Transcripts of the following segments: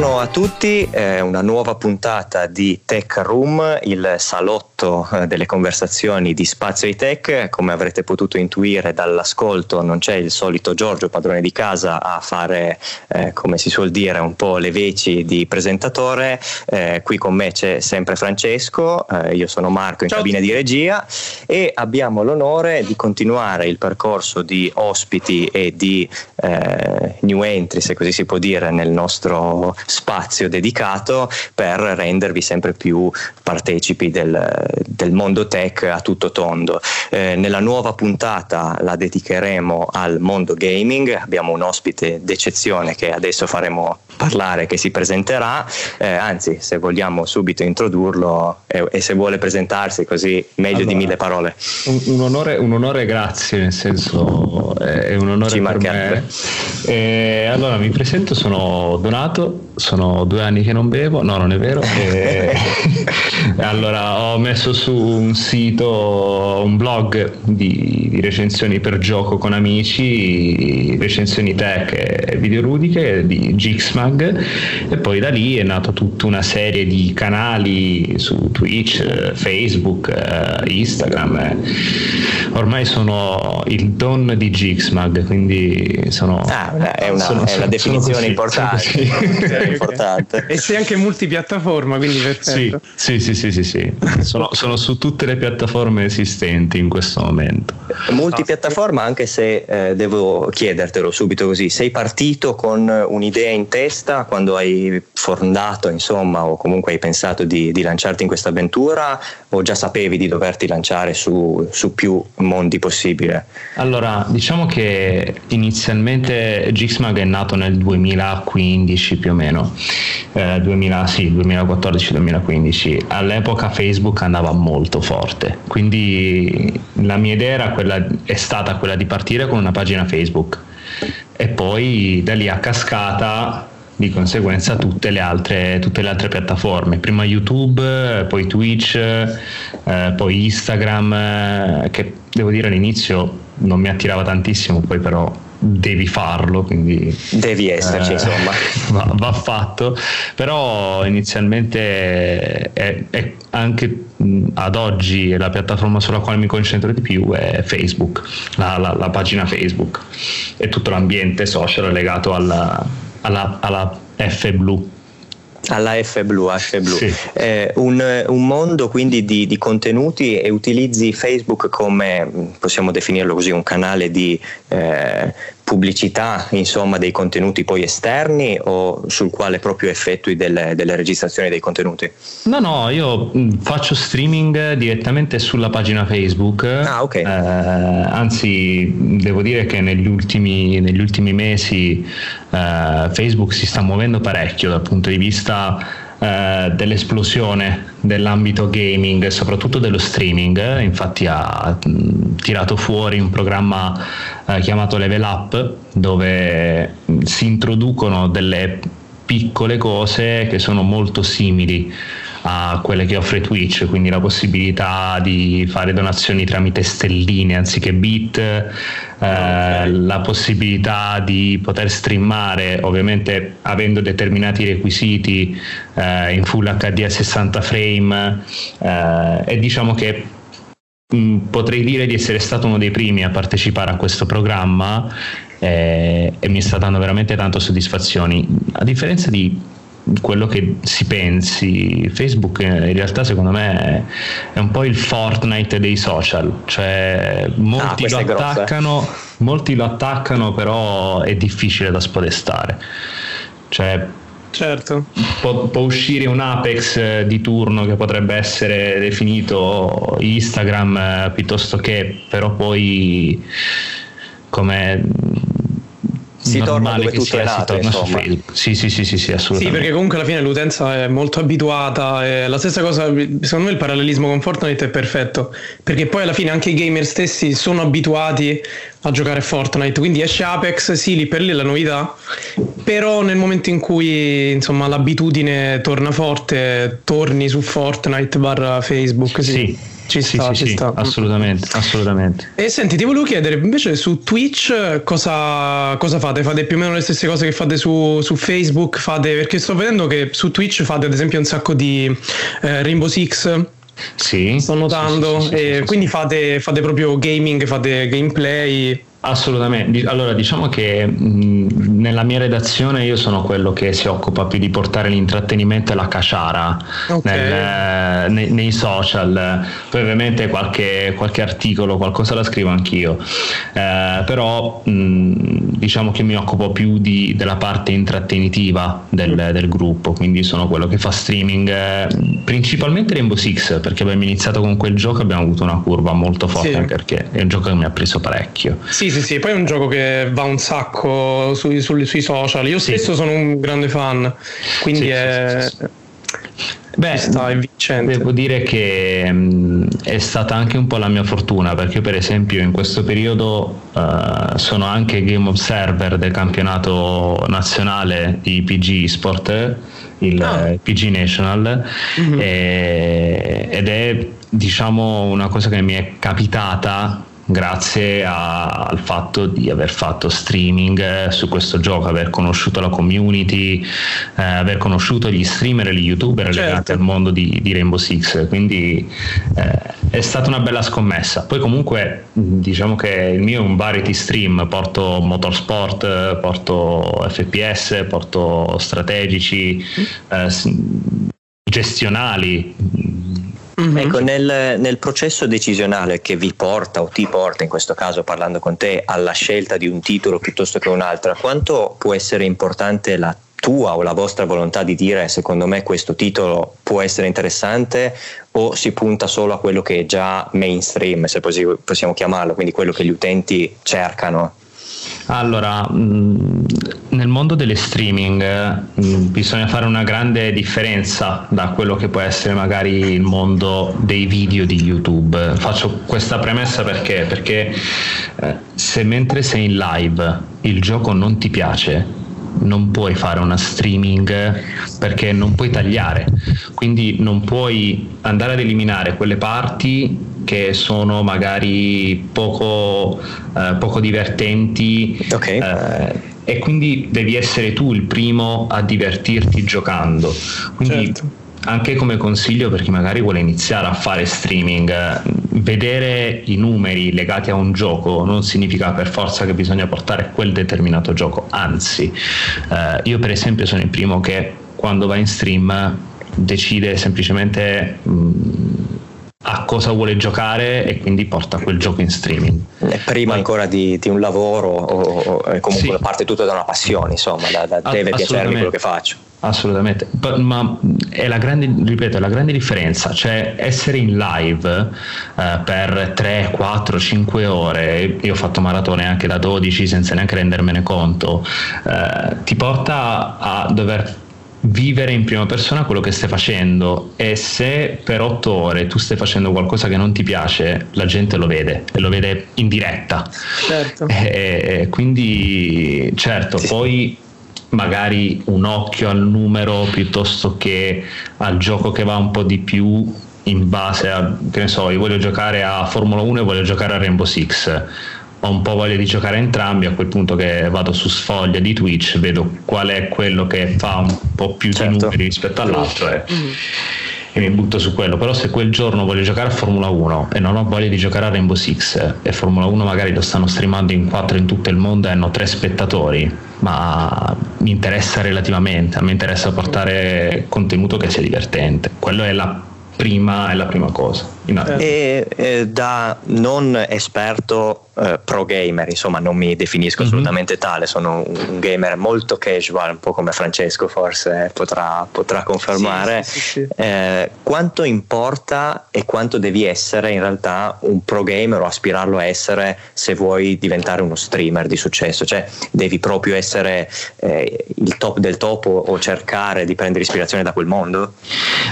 Buongiorno a tutti, è una nuova puntata di Tech Room, il salotto eh, delle conversazioni di Spazio e Tech. Come avrete potuto intuire dall'ascolto, non c'è il solito Giorgio, padrone di casa, a fare, eh, come si suol dire, un po' le veci di presentatore. Eh, qui con me c'è sempre Francesco, eh, io sono Marco in Ciao. cabina di regia e abbiamo l'onore di continuare il percorso di ospiti e di eh, new entry, se così si può dire, nel nostro spazio dedicato per rendervi sempre più partecipi del, del mondo tech a tutto tondo. Eh, nella nuova puntata la dedicheremo al mondo gaming, abbiamo un ospite d'eccezione che adesso faremo parlare, che si presenterà, eh, anzi se vogliamo subito introdurlo e, e, se vuole presentarsi così meglio allora, di mille parole. Un, un, onore, un onore, grazie, nel senso è un onore Ci per me. Eh, allora mi presento, sono Donato, sono due anni che non bevo, no non è vero, e, allora ho messo su un sito, un blog di, di, recensioni per gioco con amici, recensioni tech e videoludiche di Gixmag e poi da lì è nata tutta una serie di canali su Twitch, Facebook, eh, Instagram. Eh. Ormai sono il don di Gixmag, quindi sono... Ah, è una, sono, è una definizione importante okay, importante. E sei anche multipiattaforma, quindi perfetto. Sì, sì, sì, sì, sì. Sono, sono, su tutte le piattaforme esistenti in questo momento. Multipiattaforma, anche se eh, devo chiedertelo subito così, sei partito con un'idea in testa quando hai fondato, insomma, o comunque hai pensato di, di lanciarti in questa avventura, o già sapevi di doverti lanciare su, su più mondi possibile? Allora, diciamo che inizialmente Gixmag è nato nel 2015 più o meno, eh, 2000, sì, 2014-2015. All'epoca Facebook andava molto forte, quindi la mia idea quella, è stata quella di partire con una pagina Facebook e poi da lì a cascata di conseguenza tutte le altre, tutte le altre piattaforme, prima YouTube, poi Twitch, eh, poi Instagram, eh, che devo dire all'inizio non mi attirava tantissimo, poi però devi farlo, quindi devi esserci, eh, insomma. Va, va, fatto, però inizialmente è, è anche ad oggi la piattaforma sulla quale mi concentro di più è Facebook, la, la, la pagina Facebook. E tutto l'ambiente social legato alla, alla, alla F blu alla F blu, H blu. Sì. Eh, un, un, mondo quindi di, di, contenuti e utilizzi Facebook come, possiamo definirlo così, un canale di eh, pubblicità insomma, dei contenuti poi esterni o sul quale proprio effettui delle, delle, registrazioni dei contenuti? No, no, io mm, faccio streaming direttamente sulla pagina Facebook. Ah, ok. Eh, anzi, devo dire che negli ultimi, negli ultimi mesi eh, Facebook si sta muovendo parecchio dal punto di vista eh, dell'esplosione dell'ambito gaming soprattutto dello streaming. Infatti ha mm, tirato fuori un programma eh, chiamato Level Up dove mm, si introducono delle piccole cose che sono molto simili a quelle che offre Twitch, quindi la possibilità di fare donazioni tramite stelline anziché bit, eh, okay. la possibilità di poter streamare, ovviamente avendo determinati requisiti eh, in Full HD a 60 frame eh, e diciamo che mh, mm, potrei dire di essere stato uno dei primi a partecipare a questo programma eh, e mi sta dando veramente tante soddisfazioni. A differenza di quello che si pensi, Facebook in realtà secondo me è un po' il Fortnite dei social, cioè molti, ah, lo, attaccano, molti lo attaccano, però è difficile da spodestare. Cioè, Certo. Può, può, uscire un Apex di turno che potrebbe essere definito Instagram eh, piuttosto che, però poi come si torna dove tutto è nato, insomma. Sì, sì, sì, sì, sì, assolutamente. Sì, perché comunque alla fine l'utenza è molto abituata. E la stessa cosa, secondo me il parallelismo con Fortnite è perfetto, perché poi alla fine anche i gamer stessi sono abituati a giocare Fortnite, quindi esce Apex, sì, lì per lì è la novità, però nel momento in cui insomma l'abitudine torna forte, torni su Fortnite barra Facebook, sì. sì Ci sì, sta, sì, ci sì, sta. assolutamente, assolutamente. E senti, ti volevo chiedere invece su Twitch cosa, cosa fate? Fate più o meno le stesse cose che fate su, su, Facebook? Fate, perché sto vedendo che su Twitch fate ad esempio un sacco di eh, Rainbow Six. Sì. Sto notando. Sì, sì, e quindi fate, fate proprio gaming, fate gameplay. Assolutamente, allora diciamo che mh, nella mia redazione io sono quello che si occupa più di portare l'intrattenimento e la caciara okay. nel, nei, nei, social, poi ovviamente qualche, qualche, articolo, qualcosa la scrivo anch'io, eh, però mh, diciamo che mi occupo più di, della parte intrattenitiva del, del, gruppo, quindi sono quello che fa streaming, eh, principalmente Rainbow Six, perché abbiamo iniziato con quel gioco e abbiamo avuto una curva molto forte sì. perché è un gioco che mi ha preso parecchio. Sì, sì, sì, poi è un gioco che va un sacco sui, sui, sui social. Io sì. stesso sono un grande fan, quindi sì, è. Sì, Beh, sta, è vincente. Devo dire che mh, è stata anche un po' la mia fortuna perché per esempio in questo periodo uh, sono anche game observer del campionato nazionale di PG Sport, il ah. PG National, mm-hmm. e, ed è diciamo una cosa che mi è capitata grazie a, al fatto di aver fatto streaming eh, su questo gioco, aver conosciuto la community, eh, aver conosciuto gli streamer e gli youtuber certo. legati al mondo di, di Rainbow Six, quindi eh, è stata una bella scommessa. Poi comunque diciamo che il mio è un variety stream, porto motorsport, porto FPS, porto strategici, eh, gestionali Mm-hmm. Ecco, nel, nel, processo decisionale che vi porta o ti porta, in questo caso parlando con te, alla scelta di un titolo piuttosto che un'altra, quanto può essere importante la tua o la vostra volontà di dire secondo me questo titolo può essere interessante o si punta solo a quello che è già mainstream, se possiamo chiamarlo, quindi quello che gli utenti cercano? Allora, nel mondo delle streaming bisogna fare una grande differenza da quello che può essere magari il mondo dei video di YouTube. Faccio questa premessa perché? Perché eh, se mentre sei in live il gioco non ti piace, non puoi fare una streaming perché non puoi tagliare, quindi non puoi andare ad eliminare quelle parti che sono magari poco, eh, poco divertenti okay. eh, e quindi devi essere tu il primo a divertirti giocando. Quindi certo anche come consiglio per chi magari vuole iniziare a fare streaming, vedere i numeri legati a un gioco non significa per forza che bisogna portare quel determinato gioco, anzi eh, io per esempio sono il primo che quando va in stream decide semplicemente mh, a cosa vuole giocare e quindi porta quel gioco in streaming. Prima ancora di, di un lavoro o, o comunque sì. parte tutto da una passione, insomma, da, da deve piacermi quello che faccio. Assolutamente, ma è la grande, ripeto, è la grande differenza, cioè essere in live eh, per 3, 4, 5 ore, io ho fatto maratone anche da 12 senza neanche rendermene conto, eh, ti porta a dover vivere in prima persona quello che stai facendo e se per otto ore tu stai facendo qualcosa che non ti piace la gente lo vede e lo vede in diretta certo. e, quindi certo sì. poi magari un occhio al numero piuttosto che al gioco che va un po' di più in base a che ne so io voglio giocare a Formula 1 e voglio giocare a Rainbow Six ho un po' voglia di giocare entrambi, a quel punto che vado su sfoglia di Twitch, vedo qual è quello che fa un po' più certo. di numeri rispetto all'altro e, mm. e, mi butto su quello. Però se quel giorno voglio giocare a Formula 1 e non ho voglia di giocare a Rainbow Six e Formula 1 magari lo stanno streamando in quattro in tutto il mondo e hanno tre spettatori, ma mi interessa relativamente, a me interessa portare contenuto che sia divertente. Quello è la prima, è la prima cosa. E, e, da non esperto eh, pro gamer, insomma, non mi definisco mm-hmm. assolutamente tale, sono un gamer molto casual, un po' come Francesco forse potrà, potrà confermare. Sì, sì, sì, eh, quanto importa e quanto devi essere in realtà un pro gamer o aspirarlo a essere se vuoi diventare uno streamer di successo? Cioè, devi proprio essere eh, il top del top o, o cercare di prendere ispirazione da quel mondo?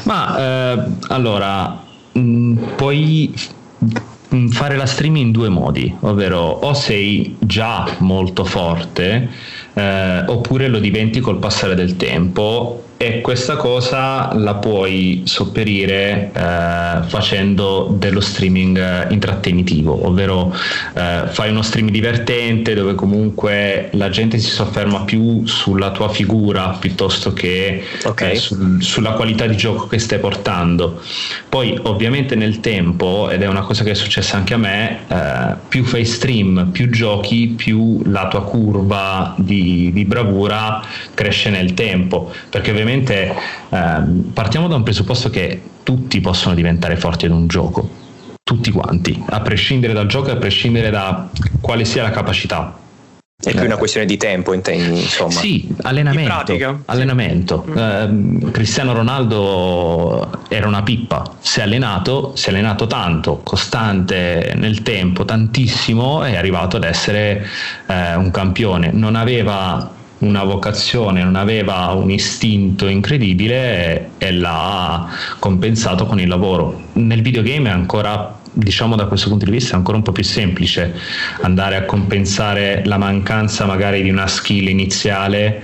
Ma eh, allora Mm, puoi mm, fare la streaming in due modi, ovvero o sei già molto forte eh, oppure lo diventi col passare del tempo e questa cosa la puoi sopperire eh, facendo dello streaming eh, intrattenitivo, ovvero eh, fai uno stream divertente dove comunque la gente si sofferma più sulla tua figura piuttosto che okay. eh, su, sulla qualità di gioco che stai portando. Poi ovviamente nel tempo, ed è una cosa che è successa anche a me, eh, più fai stream, più giochi, più la tua curva di, di bravura cresce nel tempo, perché ovviamente ovviamente ehm, partiamo da un presupposto che tutti possono diventare forti ad un gioco, tutti quanti, a prescindere dal gioco e a prescindere da quale sia la capacità. È più una eh, questione di tempo, intendi, insomma. Sì, allenamento. allenamento. Sì. Eh, Cristiano Ronaldo era una pippa, si è allenato, si è allenato tanto, costante nel tempo, tantissimo, è arrivato ad essere eh, un campione. Non aveva una vocazione, non aveva un istinto incredibile e, l'ha compensato con il lavoro. Nel videogame è ancora diciamo da questo punto di vista è ancora un po' più semplice andare a compensare la mancanza magari di una skill iniziale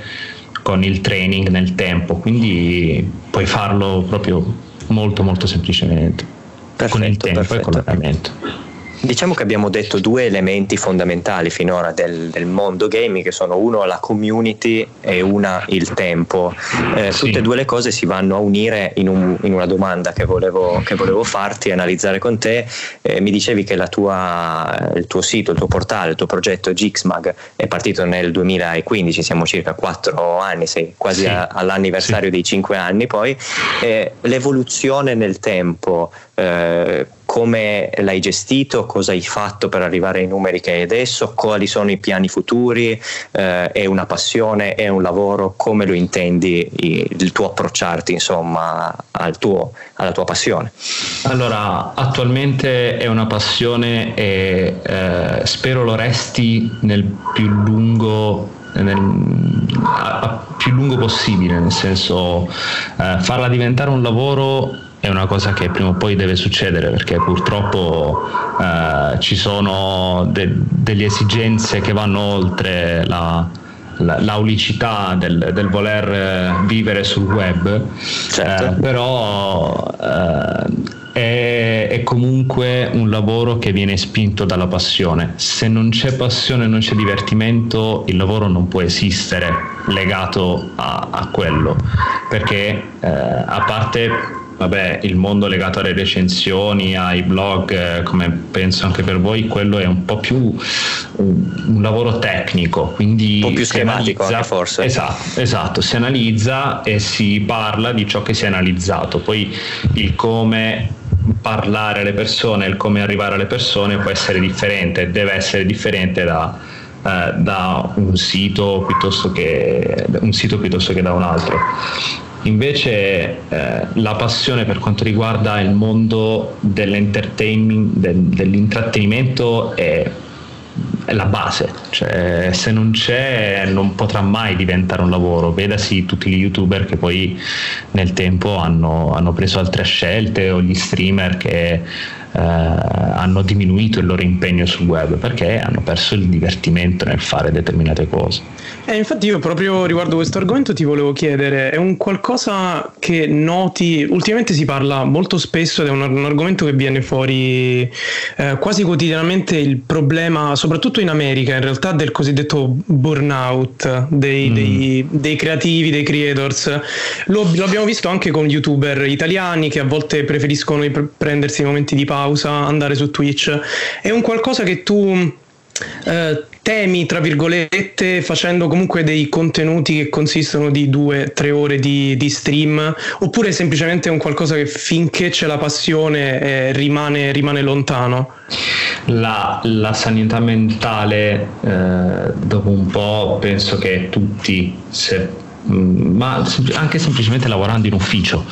con il training nel tempo, quindi puoi farlo proprio molto molto semplicemente perfetto, con il tempo perfetto. e con l'allenamento. Diciamo che abbiamo detto due elementi fondamentali finora del, del, mondo gaming, che sono uno la community e una il tempo. Eh, sì. Tutte e due le cose si vanno a unire in, un, in una domanda che volevo, che volevo, farti, analizzare con te. Eh, mi dicevi che tua, il tuo sito, il tuo portale, il tuo progetto Gixmag è partito nel 2015, siamo circa quattro anni, sei quasi sì. a, all'anniversario sì. dei cinque anni poi. Eh, l'evoluzione nel tempo. Eh, come l'hai gestito, cosa hai fatto per arrivare ai numeri che hai adesso, quali sono i piani futuri, eh, è una passione, è un lavoro, come lo intendi il tuo approcciarti insomma al tuo, alla tua passione? Allora, attualmente è una passione e eh, spero lo resti nel più lungo nel, a, a più lungo possibile, nel senso eh, farla diventare un lavoro è una cosa che prima o poi deve succedere perché purtroppo eh, ci sono de- delle esigenze che vanno oltre la, la, l'aulicità del, del, voler vivere sul web, certo. eh, però eh, è, è, comunque un lavoro che viene spinto dalla passione. Se non c'è passione, non c'è divertimento, il lavoro non può esistere legato a, a quello, perché eh, a parte vabbè, il mondo legato alle recensioni, ai blog, eh, come penso anche per voi, quello è un po' più un, un lavoro tecnico, quindi un po' più schematico analizza, forse. Esatto, esatto, si analizza e si parla di ciò che si è analizzato, poi il come parlare alle persone, il come arrivare alle persone può essere differente, deve essere differente da, eh, da un sito piuttosto che un sito piuttosto che da un altro. Invece eh, la passione per quanto riguarda il mondo dell'entertainment, del, dell'intrattenimento è, è, la base, cioè, se non c'è non potrà mai diventare un lavoro, vedasi tutti gli youtuber che poi nel tempo hanno, hanno preso altre scelte o gli streamer che eh, hanno diminuito il loro impegno sul web perché hanno perso il divertimento nel fare determinate cose. Eh, infatti io proprio riguardo questo argomento ti volevo chiedere, è un qualcosa che noti, ultimamente si parla molto spesso ed è un, un argomento che viene fuori eh, quasi quotidianamente il problema, soprattutto in America, in realtà del cosiddetto burnout dei, mm. dei, dei creativi, dei creators. Lo, lo, abbiamo visto anche con youtuber italiani che a volte preferiscono prendersi i momenti di pausa andare su Twitch. È un qualcosa che tu eh, temi, tra virgolette, facendo comunque dei contenuti che consistono di due, tre ore di, di stream, oppure semplicemente è un qualcosa che finché c'è la passione eh, rimane, rimane, lontano? La, la sanità mentale, eh, dopo un po', penso che tutti, se Mm, ma anche semplicemente lavorando in ufficio,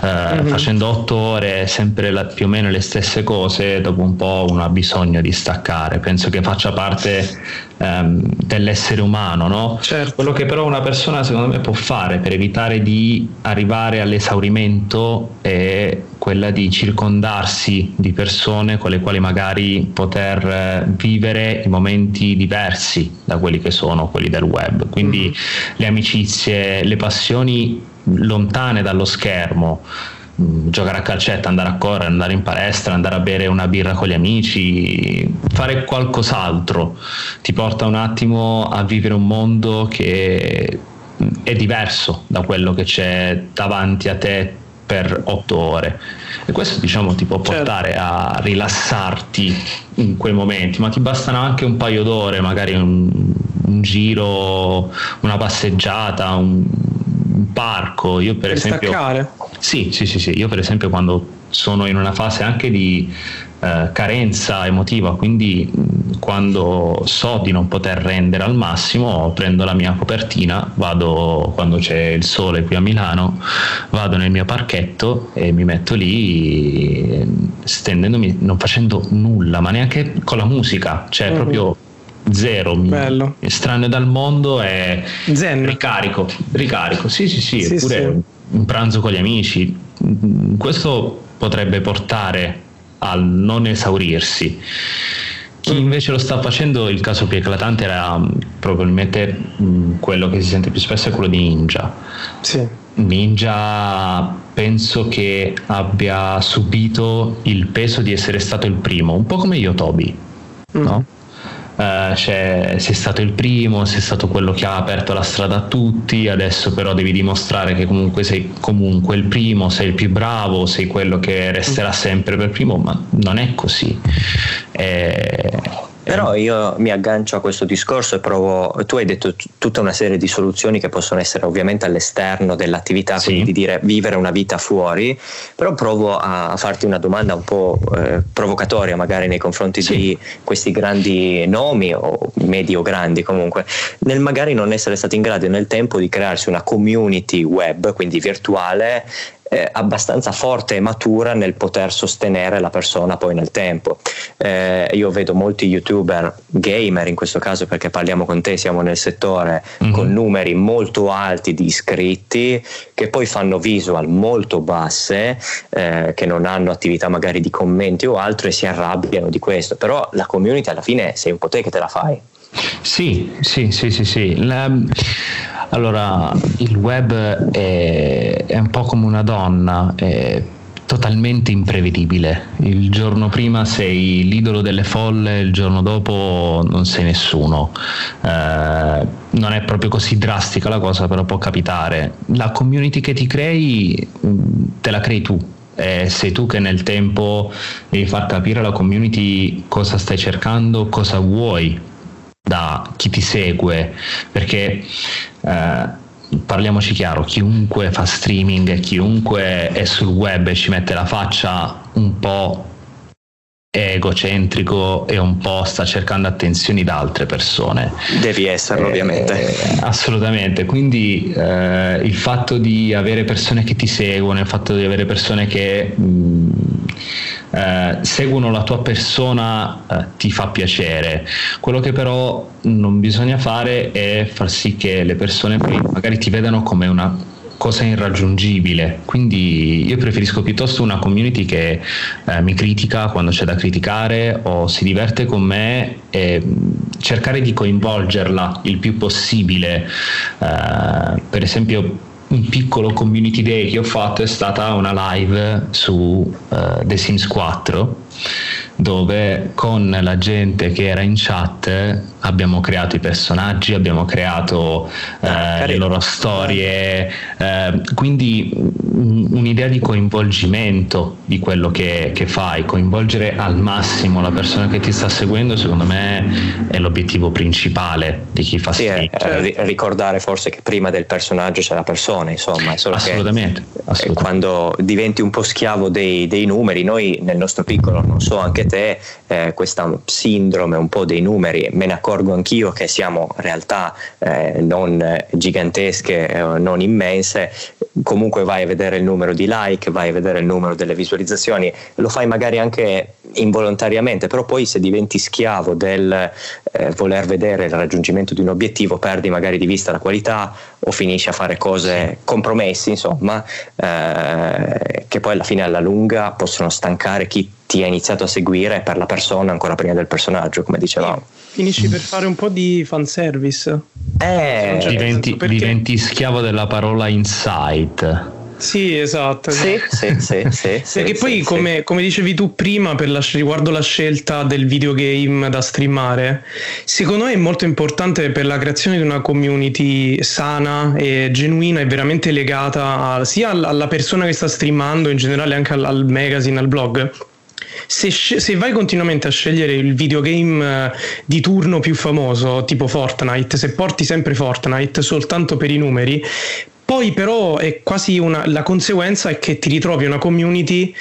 eh, mm-hmm. facendo otto ore sempre la, più o meno le stesse cose, dopo un po' uno ha bisogno di staccare. Penso che faccia parte ehm, dell'essere umano, no? Certo. Quello che però una persona secondo me può fare per evitare di arrivare all'esaurimento è quella di circondarsi di persone con le quali magari poter eh, vivere i momenti diversi da quelli che sono quelli del web. Quindi mm-hmm. le amicizie, le passioni lontane dallo schermo mm, giocare a calcetto, andare a correre, andare in palestra, andare a bere una birra con gli amici, fare qualcos'altro ti porta un attimo a vivere un mondo che è diverso da quello che c'è davanti a te per otto ore e questo diciamo ti può certo. portare certo. a rilassarti in quei momenti ma ti bastano anche un paio d'ore magari un, un giro una passeggiata un, un parco io per, per esempio staccare. sì sì sì sì io per esempio quando sono in una fase anche di eh, carenza emotiva, quindi quando so di non poter rendere al massimo prendo la mia copertina, vado quando c'è il sole qui a Milano, vado nel mio parchetto e mi metto lì stendendomi, non facendo nulla, ma neanche con la musica, cioè mm-hmm. proprio zero Bello. strano dal mondo e Zen. ricarico ricarico sì sì sì, sì sì. un pranzo con gli amici questo potrebbe portare al non esaurirsi. Chi invece lo sta facendo, il caso più eclatante era mm, probabilmente mm, quello che si sente più spesso è quello di Ninja. Sì. Ninja penso che abbia subito il peso di essere stato il primo, un po' come Yotobi, mm. no? Uh, sei stato il primo, sei stato quello che ha aperto la strada a tutti, adesso però devi dimostrare che comunque sei comunque il primo, sei il più bravo, sei quello che resterà sempre per primo, ma non è così. Eh, però io mi aggancio a questo discorso e provo, tu hai detto t- tutta una serie di soluzioni che possono essere ovviamente all'esterno dell'attività, sì. quindi di dire vivere una vita fuori, però provo a, farti una domanda un po' eh, provocatoria magari nei confronti sì. di questi grandi nomi o medio grandi comunque, nel magari non essere stati in grado nel tempo di crearsi una community web, quindi virtuale, eh, abbastanza forte e matura nel poter sostenere la persona poi nel tempo. Eh, io vedo molti youtuber gamer in questo caso perché parliamo con te, siamo nel settore mm-hmm. con numeri molto alti di iscritti che poi fanno visual molto basse, eh, che non hanno attività magari di commenti o altro e si arrabbiano di questo, però la community alla fine sei un po' te che te la fai. Sì, sì, sì, sì, sì. La, allora, il web è, è, un po' come una donna, è totalmente imprevedibile. Il giorno prima sei l'idolo delle folle, il giorno dopo non sei nessuno. Eh, non è proprio così drastica la cosa, però può capitare. La community che ti crei, mm, te la crei tu, eh, sei tu che nel tempo devi far capire alla community cosa stai cercando, cosa vuoi da chi ti segue, perché eh, parliamoci chiaro, chiunque fa streaming, chiunque è sul web e ci mette la faccia un po' egocentrico e un po' sta cercando attenzioni da altre persone. Devi esserlo eh, ovviamente. Assolutamente, quindi eh, il fatto di avere persone che ti seguono, il fatto di avere persone che... Mh, eh, seguono la tua persona eh, ti fa piacere. Quello che però non bisogna fare è far sì che le persone magari ti vedano come una cosa irraggiungibile. Quindi io preferisco piuttosto una community che eh, mi critica quando c'è da criticare o si diverte con me e mm, cercare di coinvolgerla il più possibile. Eh, per esempio un piccolo community day che ho fatto è stata una live su uh, The Sims 4 dove con la gente che era in chat abbiamo creato i personaggi, abbiamo creato eh, le loro storie, eh, quindi un'idea di coinvolgimento di quello che, che, fai, coinvolgere al massimo la persona che ti sta seguendo, secondo me è l'obiettivo principale di chi fa sì. Eh, ricordare forse che prima del personaggio c'è la persona, insomma, è solo assolutamente, che assolutamente. quando diventi un po' schiavo dei, dei numeri, noi nel nostro piccolo, non so anche te, eh, questa sindrome un po' dei numeri, me ne accorgo anch'io che siamo realtà eh, non gigantesche, eh, non immense, comunque vai a vedere il numero di like, vai a vedere il numero delle visualizzazioni, lo fai magari anche involontariamente, però poi se diventi schiavo del eh, voler vedere il raggiungimento di un obiettivo, perdi magari di vista la qualità o finisci a fare cose compromessi, insomma, eh, che poi alla fine alla lunga possono stancare chi ti ha iniziato a seguire per la persona ancora prima del personaggio, come dicevamo. Finisci per fare un po' di fanservice. Eh, diventi, diventi schiavo della parola insight. Sì, esatto. Sì, sì, sì, sì, Perché poi, come, come, dicevi tu prima, per la, riguardo la scelta del videogame da streamare, secondo me è molto importante per la creazione di una community sana e genuina e veramente legata a, sia alla persona che sta streamando, in generale anche al, al magazine, al blog. Se, se, vai continuamente a scegliere il videogame eh, di turno più famoso, tipo Fortnite, se porti sempre Fortnite soltanto per i numeri, poi però è quasi una, la conseguenza è che ti ritrovi una community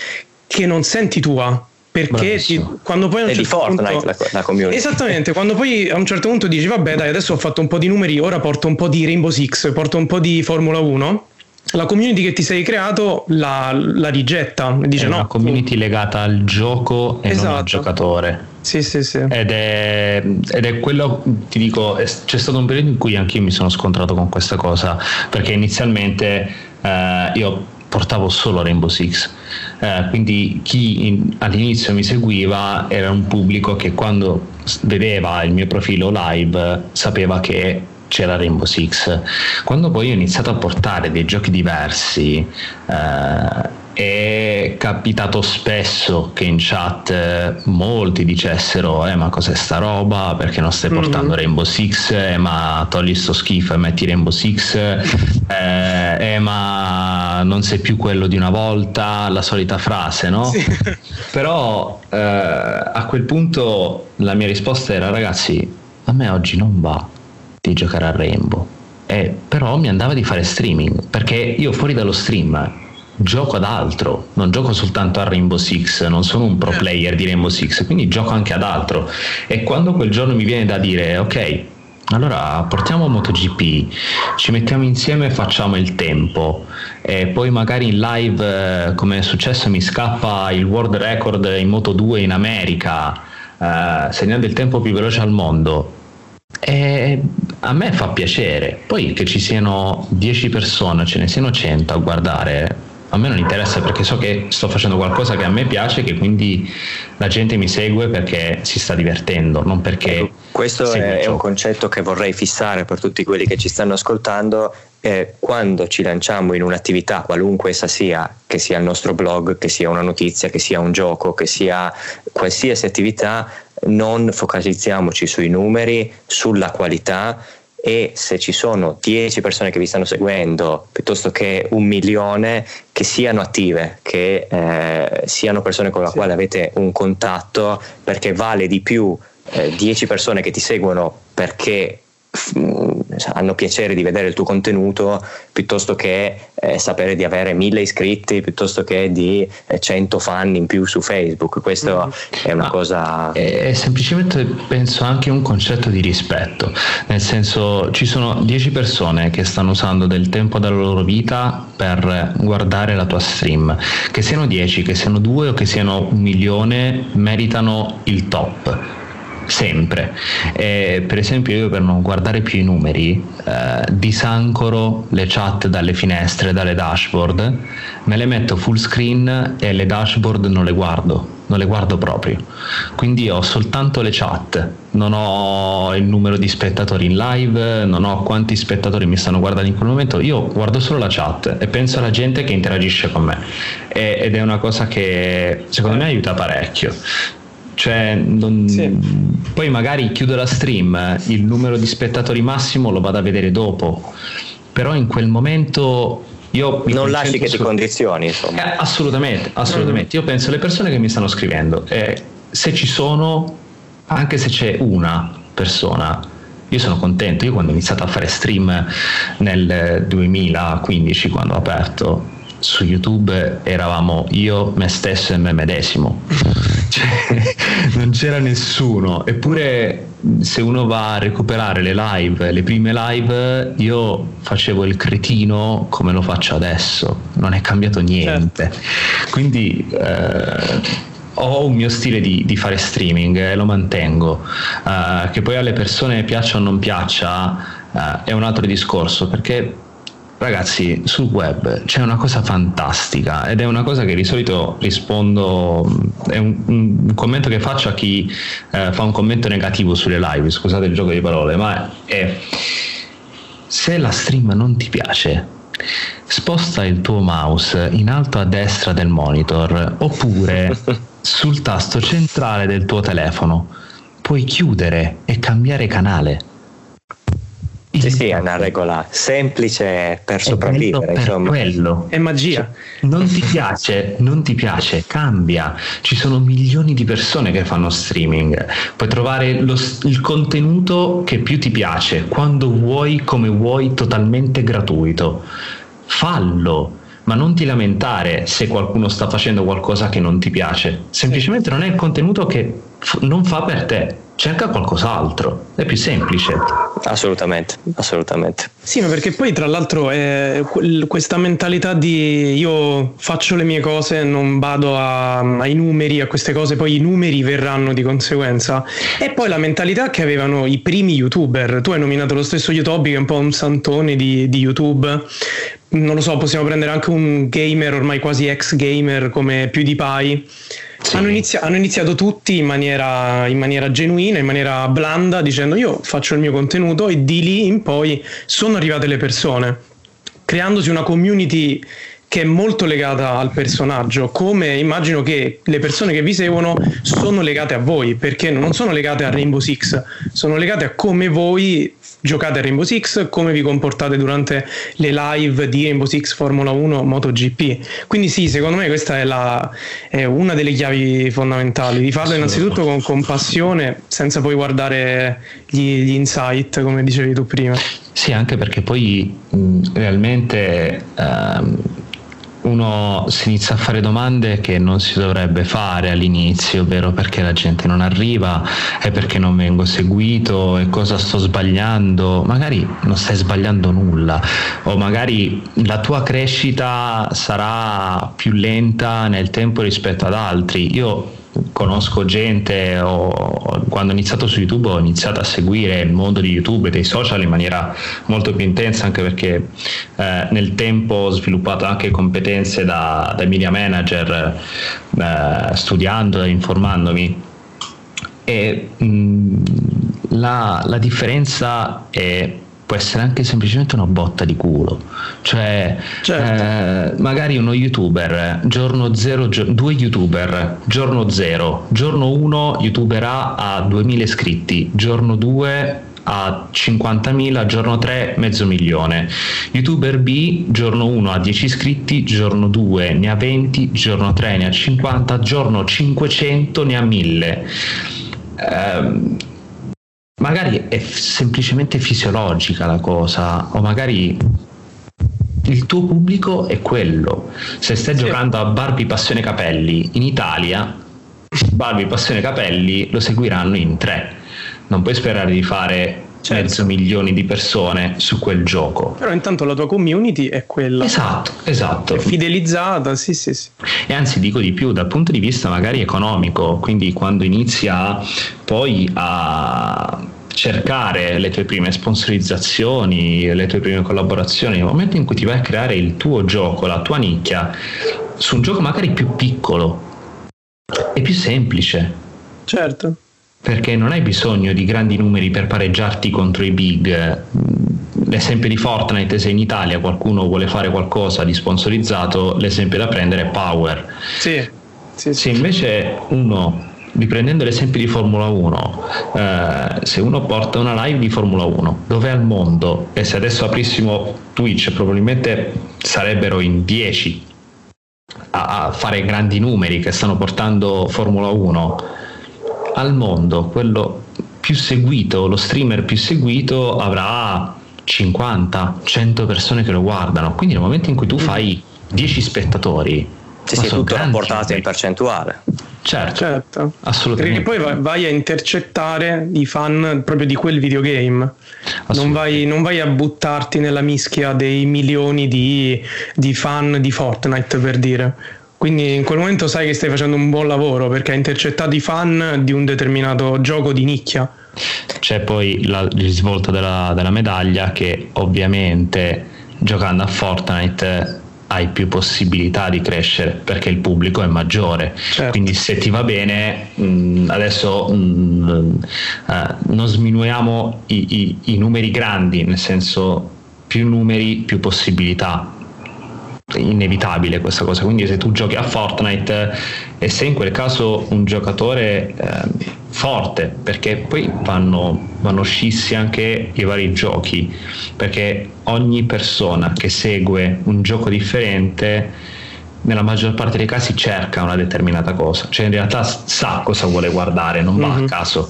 che non senti tua, perché ti, quando poi a un certo Fortnite punto, la, la community. esattamente quando poi a un certo punto dici vabbè dai adesso ho fatto un po' di numeri ora porto un po' di Rainbow Six porto un po' di Formula 1 la community che ti sei creato la, la rigetta dice è no una community legata al gioco e esatto. non al esatto. giocatore sì, sì, sì. Ed è, ed è quello, ti dico, c'è stato un periodo in cui anch'io mi sono scontrato con questa cosa, perché inizialmente eh, io portavo solo Rainbow Six, eh, quindi chi in, all'inizio mi seguiva era un pubblico che quando vedeva il mio profilo live sapeva che c'era Rainbow Six. Quando poi ho iniziato a portare dei giochi diversi, eh, è capitato spesso che in chat eh, molti dicessero eh ma cos'è sta roba perché non stai portando mm-hmm. Rainbow Six eh, ma togli sto schifo e metti Rainbow Six eh, eh, ma non sei più quello di una volta la solita frase no? Sì. però eh, a quel punto la mia risposta era ragazzi a me oggi non va di giocare a Rainbow. Eh, però mi andava di fare streaming perché io fuori dallo stream gioco ad altro, non gioco soltanto a Rainbow Six, non sono un pro player di Rainbow Six, quindi gioco anche ad altro. E quando quel giorno mi viene da dire, ok, allora portiamo MotoGP, ci mettiamo insieme e facciamo il tempo e poi magari in live eh, come è successo mi scappa il world record in Moto 2 in America eh, segnando il tempo più veloce al mondo e a me fa piacere poi che ci siano 10 persone ce ne siano 100 a guardare a me non interessa perché so che sto facendo qualcosa che a me piace, che quindi la gente mi segue perché si sta divertendo, non perché... Ecco, questo è, è un concetto che vorrei fissare per tutti quelli che ci stanno ascoltando. Eh, quando ci lanciamo in un'attività, qualunque essa sia, che sia il nostro blog, che sia una notizia, che sia un gioco, che sia qualsiasi attività, non focalizziamoci sui numeri, sulla qualità, e se ci sono 10 persone che vi stanno seguendo piuttosto che un milione che siano attive, che eh, siano persone con le sì. quali avete un contatto perché vale di più eh, 10 persone che ti seguono perché hanno piacere di vedere il tuo contenuto piuttosto che eh, sapere di avere mille iscritti piuttosto che di eh, 100 fan in più su Facebook. Questo mm. è una Ma cosa è, è, semplicemente penso anche un concetto di rispetto. Nel senso ci sono 10 persone che stanno usando del tempo della loro vita per guardare la tua stream. Che siano 10 che siano 2 o che siano un milione meritano il top sempre. E, per esempio io per non guardare più i numeri eh, disancoro le chat dalle finestre, dalle dashboard, me le metto full screen e le dashboard non le guardo, non le guardo proprio. Quindi ho soltanto le chat, non ho il numero di spettatori in live, non ho quanti spettatori mi stanno guardando in quel momento, io guardo solo la chat e penso alla gente che interagisce con me ed è una cosa che secondo me aiuta parecchio cioè, non... sì. Poi magari chiudo la stream, il numero di spettatori massimo lo vado a vedere dopo, però in quel momento io non lasci che su... ti condizioni, insomma. Eh, assolutamente, assolutamente. Mm. Io penso alle persone che mi stanno scrivendo, eh, se ci sono, anche se c'è una persona, io sono contento. Io quando ho iniziato a fare stream nel 2015, quando ho aperto, su YouTube eravamo io, me stesso e me medesimo, cioè, non c'era nessuno, eppure se uno va a recuperare le live, le prime live, io facevo il cretino come lo faccio adesso, non è cambiato niente. Certo. Quindi eh, ho un mio stile di, di fare streaming e lo mantengo. Uh, che poi alle persone piaccia o non piaccia uh, è un altro discorso perché Ragazzi, sul web c'è una cosa fantastica ed è una cosa che di solito rispondo, è un, un commento che faccio a chi eh, fa un commento negativo sulle live, scusate il gioco di parole, ma è se la stream non ti piace, sposta il tuo mouse in alto a destra del monitor oppure sul tasto centrale del tuo telefono. Puoi chiudere e cambiare canale sì, sì, è una regola semplice per sopravvivere. Per insomma. quello. È magia. Non ti piace, non ti piace, cambia. Ci sono milioni di persone che fanno streaming. Puoi trovare lo, il contenuto che più ti piace, quando vuoi, come vuoi, totalmente gratuito. Fallo ma non ti lamentare se qualcuno sta facendo qualcosa che non ti piace. Semplicemente non è il contenuto che f- non fa per te cerca qualcos'altro, è più semplice. Assolutamente, assolutamente. Sì, ma perché poi tra l'altro è questa mentalità di io faccio le mie cose, non vado a, ai numeri, a queste cose, poi i numeri verranno di conseguenza. E poi la mentalità che avevano i primi youtuber, tu hai nominato lo stesso Yotobi che è un po' un santone di, di YouTube, non lo so, possiamo prendere anche un gamer ormai quasi ex gamer come PewDiePie sì. Hanno, inizia- hanno, iniziato tutti in maniera, in maniera, genuina, in maniera blanda, dicendo io faccio il mio contenuto e di lì in poi sono arrivate le persone, creandosi una community che è molto legata al personaggio, come immagino che le persone che vi seguono sono legate a voi, perché non sono legate a Rainbow Six, sono legate a come voi giocate a Rainbow Six, come vi comportate durante le live di Rainbow Six Formula 1 MotoGP. Quindi sì, secondo me questa è, la, è una delle chiavi fondamentali, di farlo innanzitutto con compassione, senza poi guardare gli, gli insight, come dicevi tu prima. Sì, anche perché poi mh, realmente... Um, uno si inizia a fare domande che non si dovrebbe fare all'inizio, ovvero perché la gente non arriva, e perché non vengo seguito, e cosa sto sbagliando. Magari non stai sbagliando nulla, o magari la tua crescita sarà più lenta nel tempo rispetto ad altri. Io conosco gente o quando ho iniziato su YouTube ho iniziato a seguire il mondo di YouTube e dei social in maniera molto più intensa anche perché eh, nel tempo ho sviluppato anche competenze da, da media manager eh, studiando e informandomi. E mh, la, la differenza è può essere anche semplicemente una botta di culo. Cioè, certo. eh, magari uno youtuber, giorno 0, gio- due youtuber, giorno 0, giorno 1 youtuber A ha 2000 iscritti, giorno 2 a 50.000, giorno 3 mezzo milione. Youtuber B, giorno 1 ha 10 iscritti, giorno 2 ne ha 20, giorno 3 ne ha 50, giorno 500 ne ha 1000. Eh, magari è semplicemente fisiologica la cosa, o magari il tuo pubblico è quello. Se stai sì. giocando a Barbie Passione Capelli in Italia, Barbie Passione Capelli lo seguiranno in tre. Non puoi sperare di fare certo. mezzo milione di persone su quel gioco. Però intanto la tua community è quella. Esatto, esatto. È fidelizzata, sì, sì, sì. E anzi dico di più, dal punto di vista magari economico, quindi quando inizia poi a cercare le tue prime sponsorizzazioni, le tue prime collaborazioni, nel momento in cui ti vai a creare il tuo gioco, la tua nicchia, su un gioco magari più piccolo, è più semplice. Certo perché non hai bisogno di grandi numeri per pareggiarti contro i big. L'esempio di Fortnite, se in Italia qualcuno vuole fare qualcosa di sponsorizzato, l'esempio da prendere è Power. Sì, sì, sì. Se invece uno, riprendendo l'esempio di Formula 1, eh, se uno porta una live di Formula 1 dove al mondo, e se adesso aprissimo Twitch probabilmente sarebbero in 10 a, a fare grandi numeri che stanno portando Formula 1 al mondo, quello più seguito, lo streamer più seguito avrà 50, 100 persone che lo guardano. Quindi nel momento in cui tu fai 10 spettatori, sì, sì, tutto rapportato in percentuale. Certo, certo. assolutamente. Perché poi vai a intercettare i fan proprio di quel videogame. Non vai, non vai, a buttarti nella mischia dei milioni di, di fan di Fortnite per dire. Quindi in quel momento sai che stai facendo un buon lavoro perché hai intercettato i fan di un determinato gioco di nicchia. C'è poi la, il risvolto della, della medaglia che ovviamente giocando a Fortnite hai più possibilità di crescere perché il pubblico è maggiore. Certo. Quindi se ti va bene, mh, mm, adesso mh, mm, uh, non sminuiamo i, i, i numeri grandi, nel senso più numeri, più possibilità inevitabile questa cosa quindi se tu giochi a Fortnite e sei in quel caso un giocatore eh, forte perché poi vanno, vanno scissi anche i vari giochi perché ogni persona che segue un gioco differente nella maggior parte dei casi cerca una determinata cosa, cioè in realtà sa cosa vuole guardare, non va mm-hmm. a caso.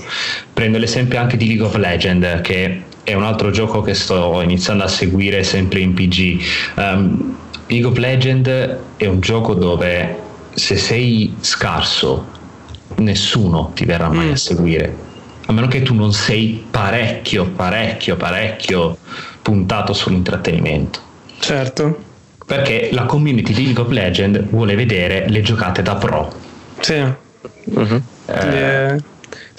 Prendo l'esempio anche di League of Legends, che è un altro gioco che sto iniziando a seguire sempre in PG. Um, ehm, League of Legends è un gioco dove se sei scarso nessuno ti verrà mai mm. a seguire, a meno che tu non sei parecchio, parecchio, parecchio puntato sull'intrattenimento. Certo. Perché la community di League of Legends vuole vedere le giocate da pro. Sì. Uh-huh. Eh, yeah.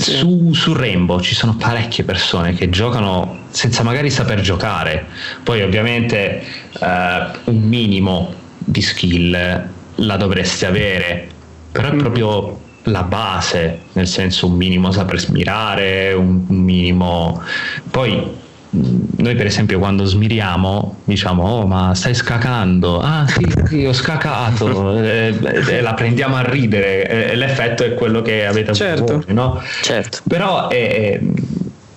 Su, su, Rainbow ci sono parecchie persone che giocano senza magari saper giocare. Poi ovviamente eh, un minimo di skill la dovresti avere, però è mm. proprio la base, nel senso un minimo saper smirare, un, un minimo... Poi noi per esempio quando smiriamo diciamo oh ma stai scacando ah sì, sì ho scacato e, e, la prendiamo a ridere e l'effetto è quello che avete avuto certo. voi no? certo. però è,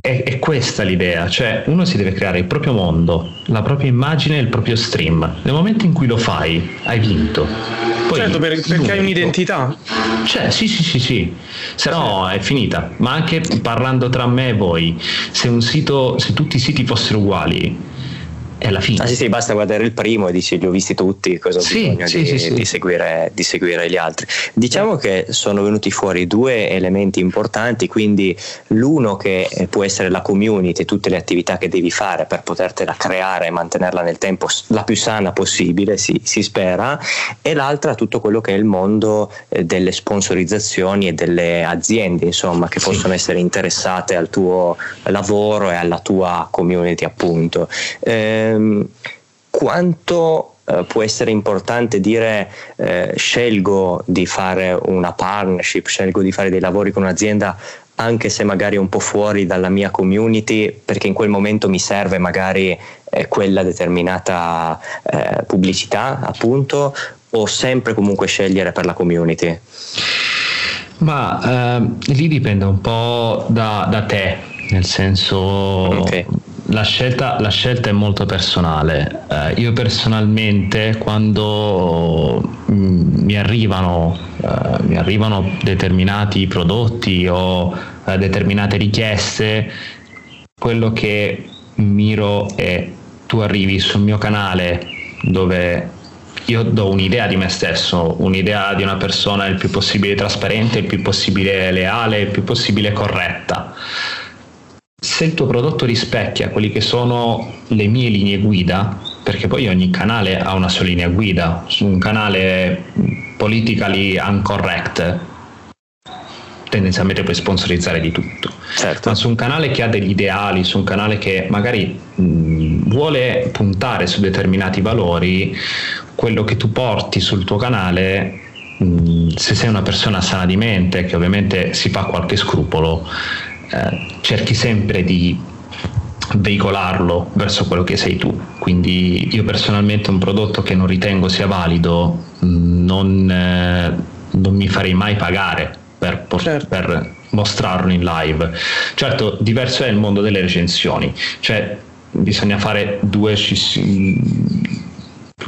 è, è, questa l'idea, cioè uno si deve creare il proprio mondo, la propria immagine e il proprio stream. Nel momento in cui lo fai, hai vinto. Poi, certo, per, perché hai un'identità. Cioè, sì, sì, sì, sì, se no è finita. Ma anche parlando tra me e voi, se un sito, se tutti i siti fossero uguali, è la fine. Ah, sì, sì, basta guardare il primo e dici li ho visti tutti, cosa ho sì, bisogno sì, di, sì, di, seguire, di, seguire, gli altri. Diciamo che sono venuti fuori due elementi importanti, quindi l'uno che può essere la community, tutte le attività che devi fare per potertela creare e mantenerla nel tempo la più sana possibile, si, si spera, e l'altra tutto quello che è il mondo eh, delle sponsorizzazioni e delle aziende, insomma, che possono essere interessate al tuo lavoro e alla tua community, appunto. Eh, ehm, quanto eh, può essere importante dire eh, scelgo di fare una partnership, scelgo di fare dei lavori con un'azienda anche se magari un po' fuori dalla mia community perché in quel momento mi serve magari eh, quella determinata eh, pubblicità appunto o sempre comunque scegliere per la community? Ma eh, lì dipende un po' da, da te, nel senso okay la scelta, la scelta, è molto personale. Eh, io personalmente quando mm, mi, arrivano, eh, mi arrivano determinati prodotti o eh, determinate richieste, quello che miro è tu arrivi sul mio canale dove io do un'idea di me stesso, un'idea di una persona il più possibile trasparente, il più possibile leale, il più possibile corretta se il tuo prodotto rispecchia quelli che sono le mie linee guida, perché poi ogni canale ha una sua linea guida, su un canale politically uncorrect tendenzialmente puoi sponsorizzare di tutto. Certo. Ma su un canale che ha degli ideali, su un canale che magari mh, vuole puntare su determinati valori, quello che tu porti sul tuo canale, mh, se sei una persona sana di mente, che ovviamente si fa qualche scrupolo, eh, cerchi sempre di veicolarlo verso quello che sei tu. Quindi io personalmente un prodotto che non ritengo sia valido mm, non, eh, non mi farei mai pagare per, certo. per, mostrarlo in live. Certo, diverso è il mondo delle recensioni, cioè bisogna fare due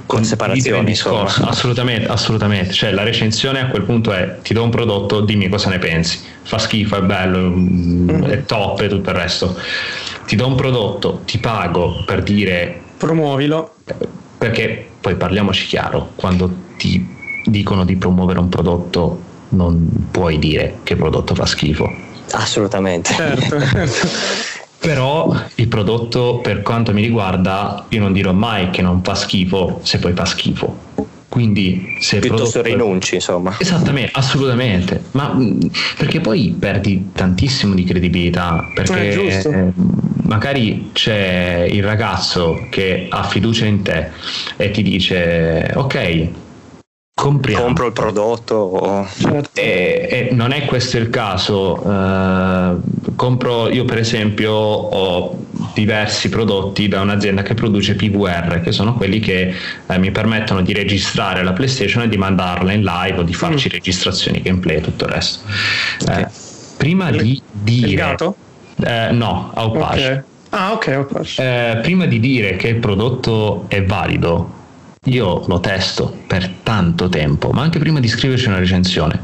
con separazione discorso. assolutamente assolutamente. Cioè la recensione a quel punto è ti do un prodotto dimmi cosa ne pensi fa schifo è bello mm. è top e tutto il resto. Ti do un prodotto ti pago per dire promuovilo. Perché poi parliamoci chiaro quando ti dicono di promuovere un prodotto non puoi dire che prodotto fa schifo. Assolutamente. Certo. Però il prodotto, per quanto mi riguarda, io non dirò mai che non fa schifo se poi fa schifo. Quindi se piuttosto prodotto... rinunci, insomma. Esattamente, assolutamente. Ma perché poi perdi tantissimo di credibilità. Perché eh, magari c'è il ragazzo che ha fiducia in te e ti dice: Ok, compriamo. compro il prodotto certo. e, e, non è questo il caso uh, compro io per esempio ho diversi prodotti da un'azienda che produce PVR che sono quelli che eh, mi permettono di registrare la PlayStation e di mandarla in live o di farci mm. registrazioni gameplay e tutto il resto okay. eh, prima il, di dire eh, no Outpage okay. ah ok Outpage eh, prima di dire che il prodotto è valido io lo testo per tanto tempo, ma anche prima di scriverci una recensione.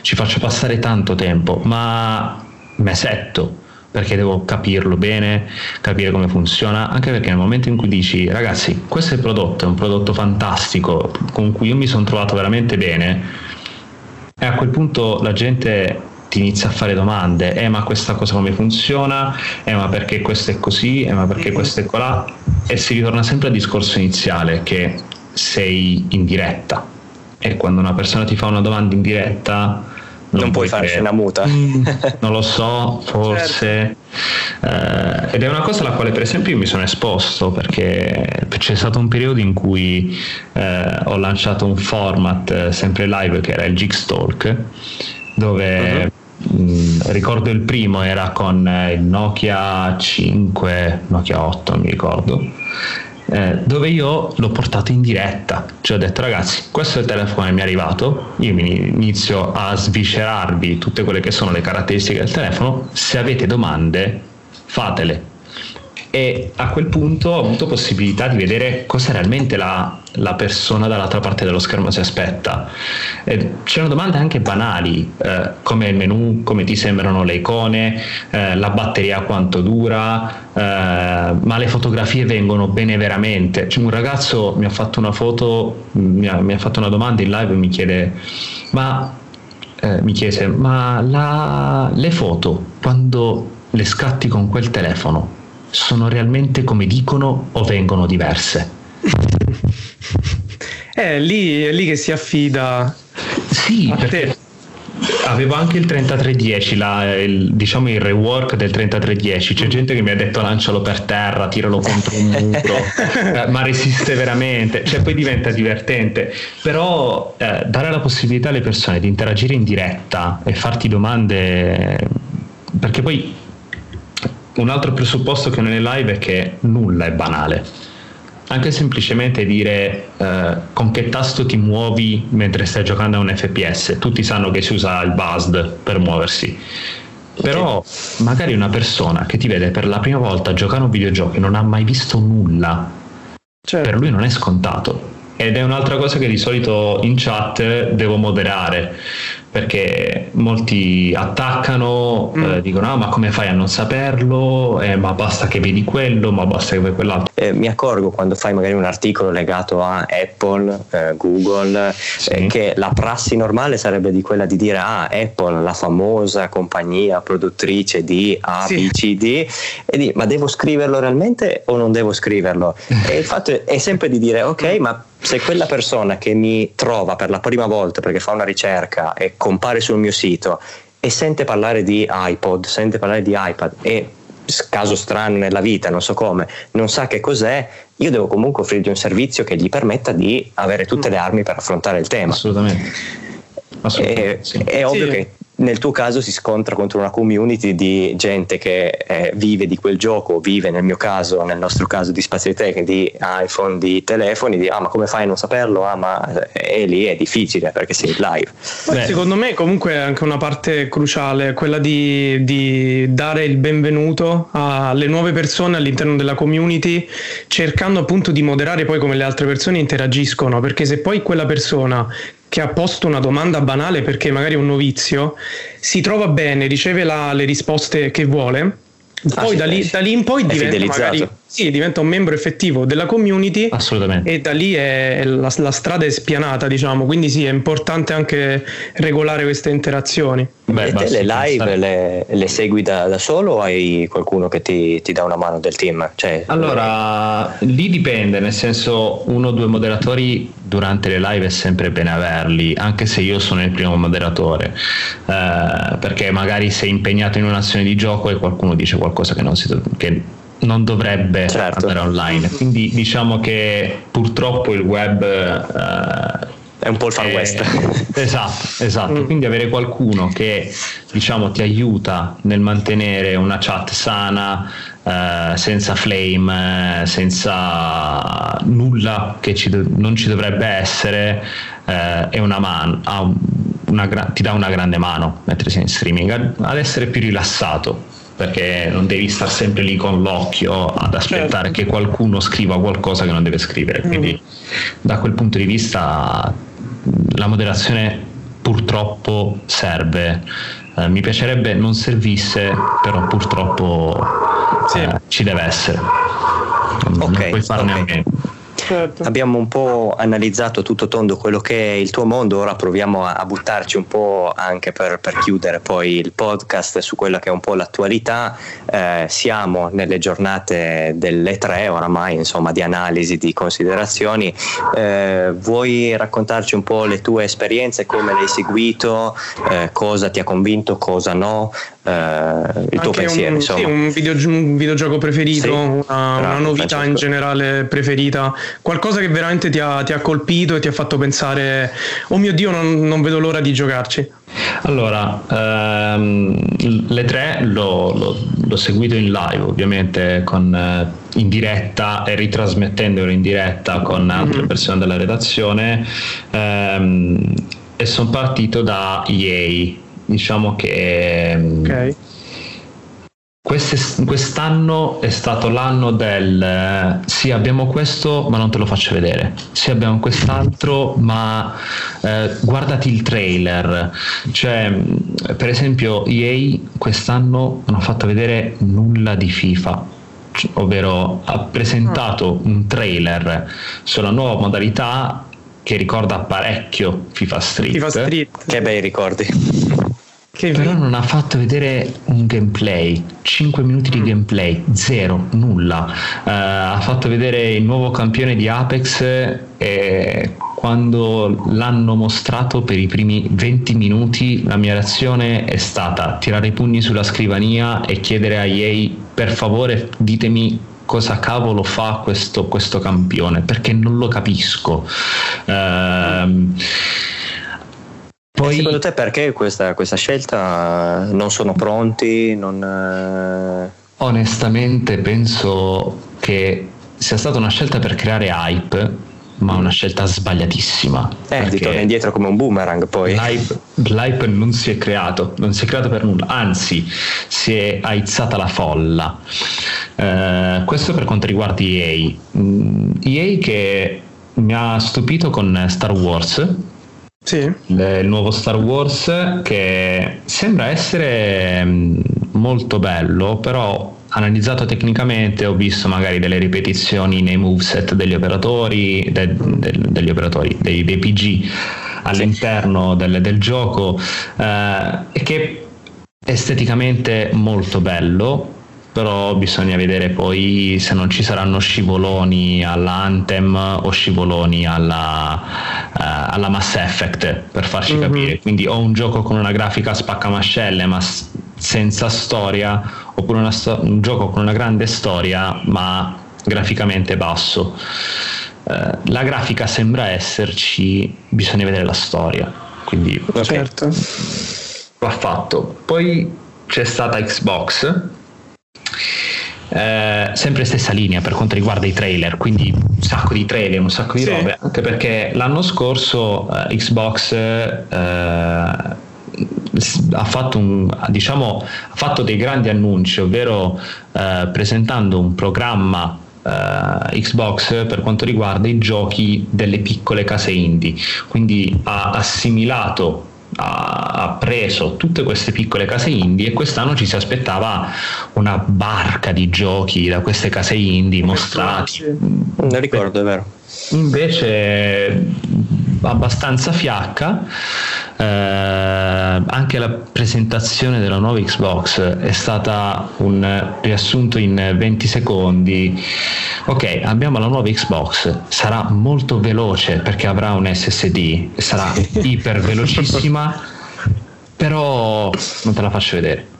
Ci faccio passare tanto tempo, ma mesetto perché devo capirlo bene, capire come funziona, anche perché nel momento in cui dici ragazzi, questo è il prodotto, è un prodotto fantastico con cui io mi sono trovato veramente bene, e a quel punto la gente ti inizia a fare domande, eh ma questa cosa come funziona, eh ma perché questo è così, eh ma perché questo è colà, e si ritorna sempre al discorso iniziale che sei in diretta e quando una persona ti fa una domanda in diretta non, non puoi fare scena muta mm, non lo so forse certo. eh, ed è una cosa alla quale per esempio io mi sono esposto perché c'è stato un periodo in cui eh, ho lanciato un format eh, sempre live che era il Jigstalk dove uh-huh. Mm, ricordo il primo era con il Nokia 5 Nokia 8 non mi ricordo eh, dove io l'ho portato in diretta, cioè ho detto ragazzi questo è il telefono che mi è arrivato, io inizio a sviscerarvi tutte quelle che sono le caratteristiche del telefono, se avete domande fatele, e a quel punto ho avuto possibilità di vedere cosa realmente la, la persona dall'altra parte dello schermo si aspetta. E c'erano domande anche banali, eh, come il menu, come ti sembrano le icone, eh, la batteria quanto dura, eh, ma le fotografie vengono bene veramente. Cioè, un ragazzo mi ha fatto una foto, mi ha, mi ha fatto una domanda in live e mi chiede, ma eh, mi chiese, ma la, le foto quando le scatti con quel telefono sono realmente come dicono o vengono diverse? È lì, è lì che si affida. Sì, perché avevo anche il 3310, la, il, diciamo il rework del 3310. C'è gente che mi ha detto lancialo per terra, tiralo contro un muro, eh, ma resiste veramente. Cioè, poi diventa divertente. Però eh, dare la possibilità alle persone di interagire in diretta e farti domande, perché poi un altro presupposto che non è live è che nulla è banale. Anche semplicemente dire eh, con che tasto ti muovi mentre stai giocando a un FPS. Tutti sanno che si usa il BUSD per muoversi. Però magari una persona che ti vede per la prima volta giocare a un videogioco e non ha mai visto nulla, certo. per lui non è scontato. Ed è un'altra cosa che di solito in chat devo moderare perché molti attaccano, mm. eh, dicono ah, ma come fai a non saperlo, eh, ma basta che vedi quello, ma basta che vedi quell'altro. Eh, mi accorgo quando fai magari un articolo legato a Apple, eh, Google, sì. Eh, che la prassi normale sarebbe di quella di dire ah Apple, la famosa compagnia produttrice di A, sì. B, C, D, e di ma devo scriverlo realmente o non devo scriverlo? e il fatto è sempre di dire ok, ma se quella persona che mi trova per la prima volta perché fa una ricerca e compare sul mio sito e sente parlare di iPod, sente parlare di iPad e caso strano nella vita, non so come, non sa che cos'è, io devo comunque offrirgli un servizio che gli permetta di avere tutte le armi per affrontare il tema. Assolutamente. Assolutamente è, sì. è ovvio sì. che nel tuo caso si scontra contro una community di gente che eh, vive di quel gioco, vive nel mio caso, nel nostro caso di Spazio Tech, di iPhone, di telefoni, di ah ma come fai a non saperlo? Ah ma è lì è difficile perché sei live. Beh. Secondo me comunque è anche una parte cruciale, quella di, di dare il benvenuto alle nuove persone all'interno della community, cercando appunto di moderare poi come le altre persone interagiscono, perché se poi quella persona che ha posto una domanda banale perché magari è un novizio, si trova bene, riceve la, le risposte che vuole, ah, poi da, lì, da, lì, in poi diventa magari sì, diventa un membro effettivo della community. Assolutamente. E da lì è, la, la, strada è spianata, diciamo. Quindi sì, è importante anche regolare queste interazioni. Beh, e te le live le, le, segui da, da, solo o hai qualcuno che ti, ti, dà una mano del team? Cioè, allora, lì dipende, nel senso uno o due moderatori durante le live è sempre bene averli, anche se io sono il primo moderatore, eh, perché magari sei impegnato in un'azione di gioco e qualcuno dice qualcosa che non, si, che non dovrebbe certo. andare online. Quindi diciamo che purtroppo il web... Eh, è un po' il far west. Esatto, esatto. Mm. Quindi avere qualcuno che diciamo ti aiuta nel mantenere una chat sana, eh, senza flame, senza nulla che ci, non ci dovrebbe essere, eh, è una mano, una, ti dà una grande mano mentre sei in streaming ad essere più rilassato perché non devi stare sempre lì con l'occhio ad aspettare certo. che qualcuno scriva qualcosa che non deve scrivere. Quindi mm. da quel punto di vista la moderazione purtroppo serve. Eh, mi piacerebbe non servisse, però purtroppo sì. eh, ci deve essere. Okay, non puoi farne okay. a meno. Certo. Abbiamo un po' analizzato tutto tondo quello che è il tuo mondo, ora proviamo a, a buttarci un po' anche per, per, chiudere poi il podcast su quella che è un po' l'attualità. Eh, siamo nelle giornate delle tre oramai, insomma, di analisi, di considerazioni. Eh, vuoi raccontarci un po' le tue esperienze, come l'hai seguito, eh, cosa ti ha convinto, cosa no? Eh, il tuo pensiero. Un, sì, un, video, un, videogioco preferito, sì, una, bravo, una, novità in generale preferita, qualcosa che veramente ti ha, ti ha, colpito e ti ha fatto pensare, oh mio Dio, non, non vedo l'ora di giocarci. Allora, ehm, le tre l'ho, l'ho, l'ho, seguito in live ovviamente con, eh, in diretta e ritrasmettendolo in diretta con altre mm-hmm. persone della redazione ehm, e sono partito da EA diciamo che okay. quest'anno è stato l'anno del sì abbiamo questo ma non te lo faccio vedere sì abbiamo quest'altro ma eh, guardati il trailer cioè per esempio EA quest'anno non ha fatto vedere nulla di FIFA ovvero ha presentato un trailer sulla nuova modalità che ricorda parecchio FIFA Street. FIFA Street. Che bei ricordi. Che però non ha fatto vedere un gameplay 5 minuti di mm. gameplay zero nulla uh, ha fatto vedere il nuovo campione di Apex e quando l'hanno mostrato per i primi 20 minuti la mia reazione è stata tirare i pugni sulla scrivania e chiedere a EA per favore ditemi cosa cavolo fa questo, questo campione perché non lo capisco uh, poi... secondo te perché questa, questa, scelta? Non sono pronti? Non, eh... Onestamente penso che sia stata una scelta per creare hype ma una scelta sbagliatissima. Eh, ti torna indietro come un boomerang poi. L'hype, l'hype, non si è creato, non si è creato per nulla, anzi si è aizzata la folla. Eh, questo per quanto riguarda EA. Mm, EA che mi ha stupito con Star Wars, sì. il nuovo Star Wars che sembra essere mm, molto bello, però analizzato tecnicamente ho visto magari delle ripetizioni nei moveset degli operatori, de, de, degli operatori dei, dei PG all'interno del, del gioco eh, e che esteticamente molto bello però bisogna vedere poi se non ci saranno scivoloni all'Anthem o scivoloni alla, uh, alla Mass Effect per farci mm-hmm. capire. Quindi o un gioco con una grafica spaccamascelle ma s- senza storia oppure sto- un gioco con una grande storia ma graficamente basso. Uh, la grafica sembra esserci bisogna vedere la storia. Quindi certo. va fatto. Poi c'è stata Xbox eh, sempre stessa linea per quanto riguarda i trailer, quindi un sacco di trailer, un sacco di sì. robe, anche perché l'anno scorso eh, Xbox eh, ha fatto, un, diciamo, ha fatto dei grandi annunci, ovvero eh, presentando un programma Uh, Xbox per quanto riguarda i giochi delle piccole case indie quindi ha assimilato ha preso tutte queste piccole case indie e quest'anno ci si aspettava una barca di giochi da queste case indie mostrati. Non ricordo, è vero. Invece abbastanza fiacca. Eh, anche la presentazione della nuova Xbox è stata un riassunto in 20 secondi. Ok, abbiamo la nuova Xbox, sarà molto veloce perché avrà un SSD, sarà iper velocissima, però non te la faccio vedere.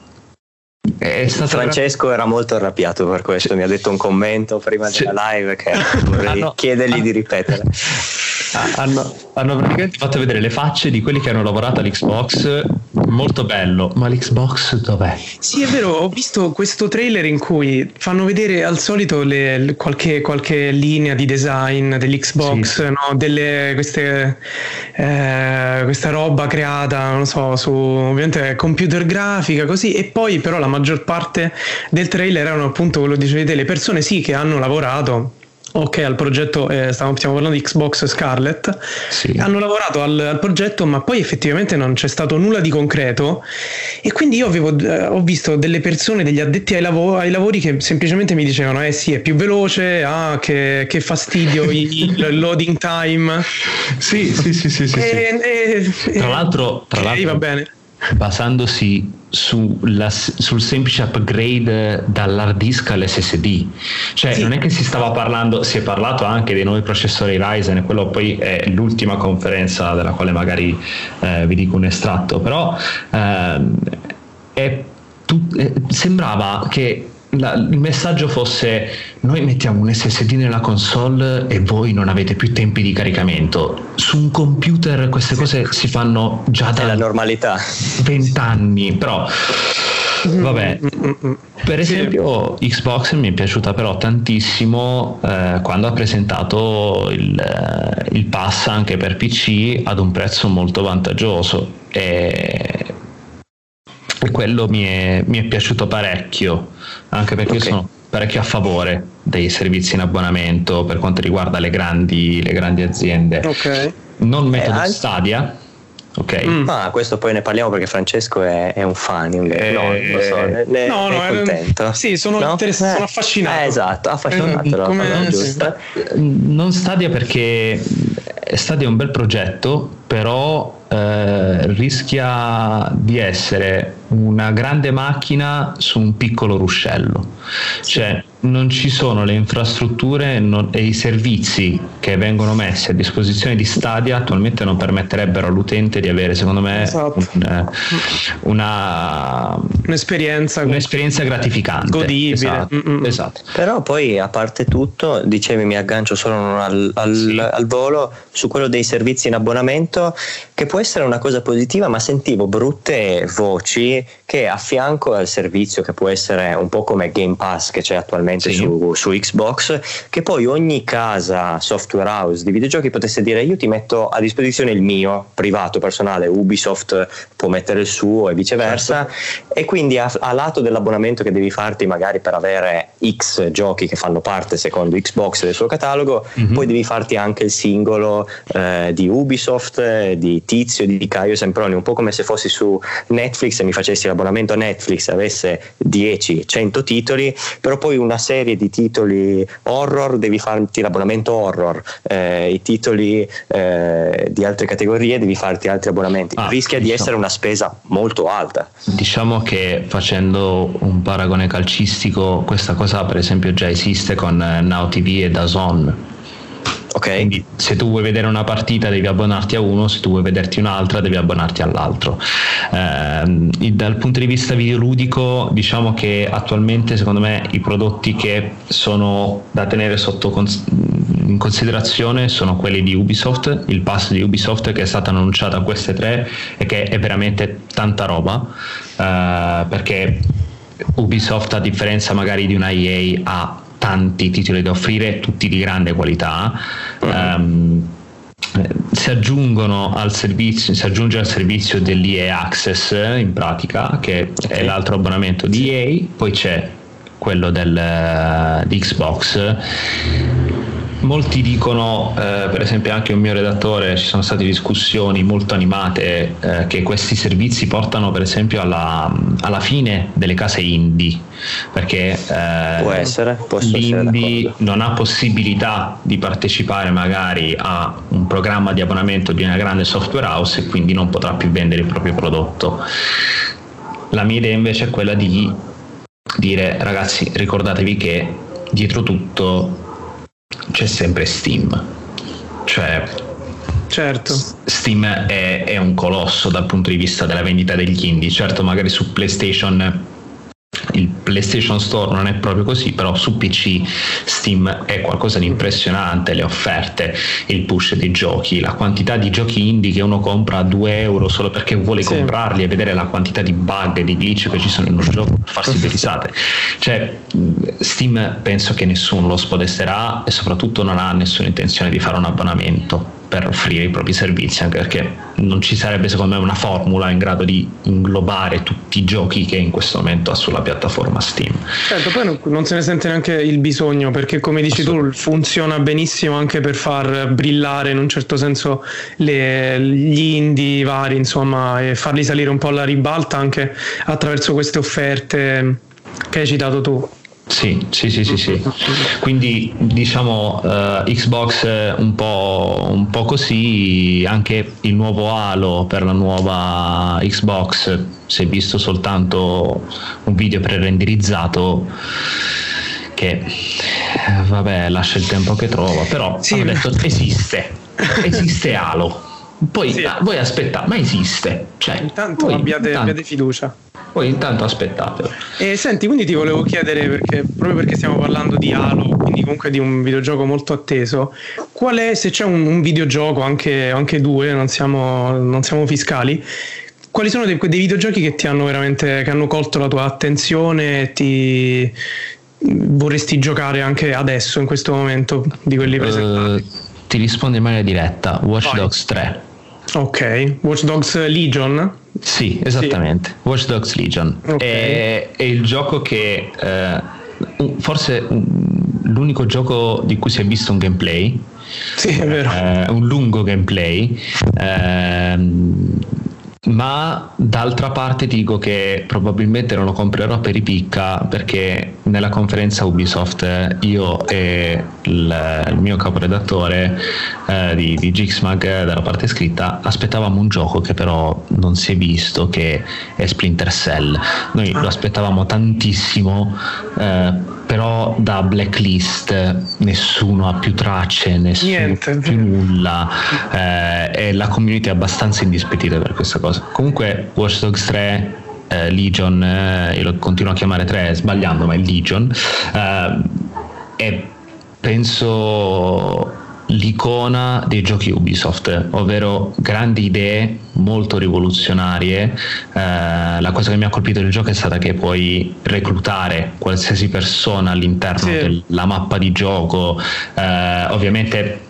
Francesco era molto arrabbiato per questo, mi ha detto un commento prima della live che vorrei ah, chiedergli ah, di ripetere. hanno, hanno, praticamente fatto vedere le facce di quelli che hanno lavorato all'Xbox. Molto bello, ma l'Xbox dov'è? Sì, è vero, ho visto questo trailer in cui fanno vedere al solito le, le, qualche, qualche, linea di design dell'Xbox, sì. no? Delle, queste, eh, questa roba creata, non so, su ovviamente computer grafica, così, e poi però la maggior parte del trailer erano appunto quello che dicevi le persone sì che hanno lavorato Ok, al progetto, eh, stiamo, stiamo, parlando di Xbox Scarlet, sì. hanno lavorato al, al, progetto ma poi effettivamente non c'è stato nulla di concreto e quindi io avevo, eh, ho visto delle persone, degli addetti ai, lav- ai, lavori che semplicemente mi dicevano eh sì è più veloce, ah che, che fastidio il loading time. Sì, sì, sì, sì. sì, e, sì. E, tra l'altro, tra okay, l'altro va bene basandosi sulla, sul semplice upgrade dall'hard disk all'SSD. Cioè, sì. non è che si stava parlando, si è parlato anche dei nuovi processori Ryzen, quello poi è l'ultima conferenza della quale magari eh, vi dico un estratto, però eh, è, tu, eh, sembrava che la, il messaggio fosse noi mettiamo un SSD nella console e voi non avete più tempi di caricamento. Su un computer queste cose si fanno già da... È la normalità. 20 anni, però... Vabbè, per esempio Xbox mi è piaciuta però tantissimo eh, quando ha presentato il, eh, il pass anche per PC ad un prezzo molto vantaggioso. E e quello mi è, mi è piaciuto parecchio, anche perché okay. sono parecchio a favore dei servizi in abbonamento per quanto riguarda le grandi, le grandi aziende. Okay. Non metodo eh. Stadia, ok? Mm. Ah, questo poi ne parliamo perché Francesco è, è un fan. Eh, no, lo so, ne, ne, no, no, è contento. Sì, sono, no? interess- sono affascinato. Eh, esatto, affascinato. Eh, come... Non Stadia perché Stadia è un bel progetto, però eh, rischia di essere una grande macchina su un piccolo ruscello. Cioè, non ci sono le infrastrutture non, e i servizi che vengono messi a disposizione di Stadia attualmente non permetterebbero all'utente di avere, secondo me, esatto. un, eh, una, un'esperienza, un'esperienza gratificante. Godibile. Esatto, esatto, Però poi, a parte tutto, dicevi mi aggancio solo al, al, sì. al volo su quello dei servizi in abbonamento, che può essere una cosa positiva, ma sentivo brutte voci che a fianco al servizio che può essere un po' come Game Pass che c'è attualmente sì. su, su, Xbox, che poi ogni casa software house di videogiochi potesse dire io ti metto a disposizione il mio privato, personale, Ubisoft può mettere il suo e viceversa certo. e quindi a, a, lato dell'abbonamento che devi farti magari per avere X giochi che fanno parte secondo Xbox del suo catalogo, mm-hmm. poi devi farti anche il singolo eh, di Ubisoft, di Tizio, di Caio Semproni, un po' come se fossi su Netflix e mi facessi la l'abbonamento Netflix avesse 10-100 titoli, però poi una serie di titoli horror devi farti l'abbonamento horror, eh, i titoli eh, di altre categorie devi farti altri abbonamenti. Ah, Rischia diciamo, di essere una spesa molto alta. Diciamo che facendo un paragone calcistico, questa cosa per esempio già esiste con Now TV e Dazon Ok. Quindi se tu vuoi vedere una partita devi abbonarti a uno, se tu vuoi vederti un'altra devi abbonarti all'altro. Eh, dal punto di vista videoludico diciamo che attualmente secondo me i prodotti che sono da tenere sotto cons- in considerazione sono quelli di Ubisoft, il pass di Ubisoft che è stato annunciato a queste tre e che è veramente tanta roba eh, perché Ubisoft a differenza magari di una EA ha tanti titoli da offrire, tutti di grande qualità. Um, si aggiungono al servizio, si aggiunge al servizio dell'EA Access in pratica, che okay. è l'altro abbonamento di EA, poi c'è quello del, uh, di Xbox molti dicono, eh, per esempio anche un mio redattore, ci sono state discussioni molto animate eh, che questi servizi portano per esempio alla, alla fine delle case indie, perché eh, Può essere, l'indie non ha possibilità di partecipare magari a un programma di abbonamento di una grande software house e quindi non potrà più vendere il proprio prodotto. La mia idea invece è quella di dire ragazzi ricordatevi che dietro tutto c'è sempre Steam. Cioè, certo. Steam è, è, un colosso dal punto di vista della vendita degli indie. Certo, magari su PlayStation il PlayStation Store non è proprio così, però su PC Steam è qualcosa di impressionante, le offerte, il push dei giochi, la quantità di giochi indie che uno compra a 2 euro solo perché vuole sì. comprarli e vedere la quantità di bug e di glitch che ci sono in un gioco per farsi due risate. Cioè, Steam penso che nessuno lo spodesterà e soprattutto non ha nessuna intenzione di fare un abbonamento per offrire i propri servizi, anche perché non ci sarebbe secondo me una formula in grado di inglobare tutti i giochi che in questo momento ha sulla piattaforma Steam. Certo, poi non se ne sente neanche il bisogno, perché come dici tu funziona benissimo anche per far brillare in un certo senso le, gli indie vari, insomma, e farli salire un po' alla ribalta anche attraverso queste offerte che hai citato tu. Sì, sì, sì, sì, sì. Quindi diciamo uh, Xbox un po', un po' così, anche il nuovo Halo per la nuova Xbox, si è visto soltanto un video pre-renderizzato che vabbè lascia il tempo che trova, però sì, detto esiste, esiste Halo. Poi sì. voi aspettate, ma esiste. Cioè, intanto abbiate, intanto, abbiate fiducia. Poi intanto aspettate. E senti, quindi ti volevo chiedere, perché, proprio perché stiamo parlando di Halo, quindi comunque di un videogioco molto atteso, qual è, se c'è un, un videogioco, anche, anche due, non siamo, non siamo, fiscali, quali sono dei, dei, videogiochi che ti hanno veramente, che hanno colto la tua attenzione e ti vorresti giocare anche adesso, in questo momento, di quelli presentati? Uh, ti rispondo in maniera diretta, Watch Vai. Dogs 3. Ok, Watch Dogs Legion? Sì, esattamente. Sì. Watch Dogs Legion. Okay. È, è, il gioco che eh, forse l'unico gioco di cui si è visto un gameplay. Sì, è vero. Eh, un lungo gameplay. Eh, ma d'altra parte dico che probabilmente non lo comprerò per i picca perché nella conferenza Ubisoft io e il, il mio caporedattore eh, di, di Gixmag dalla parte scritta aspettavamo un gioco che però non si è visto che è Splinter Cell noi lo aspettavamo tantissimo eh, però da blacklist nessuno ha più tracce, nessuno Niente. più nulla eh, e la community è abbastanza indispettita per questa cosa. Comunque Watch Dogs 3 eh, Legion, eh, lo continuo a chiamare 3 sbagliando, ma è Legion, eh, è penso l'icona dei giochi Ubisoft, ovvero grandi idee molto rivoluzionarie. Eh, la cosa che mi ha colpito del gioco è stata che puoi reclutare qualsiasi persona all'interno sì. della mappa di gioco, eh, ovviamente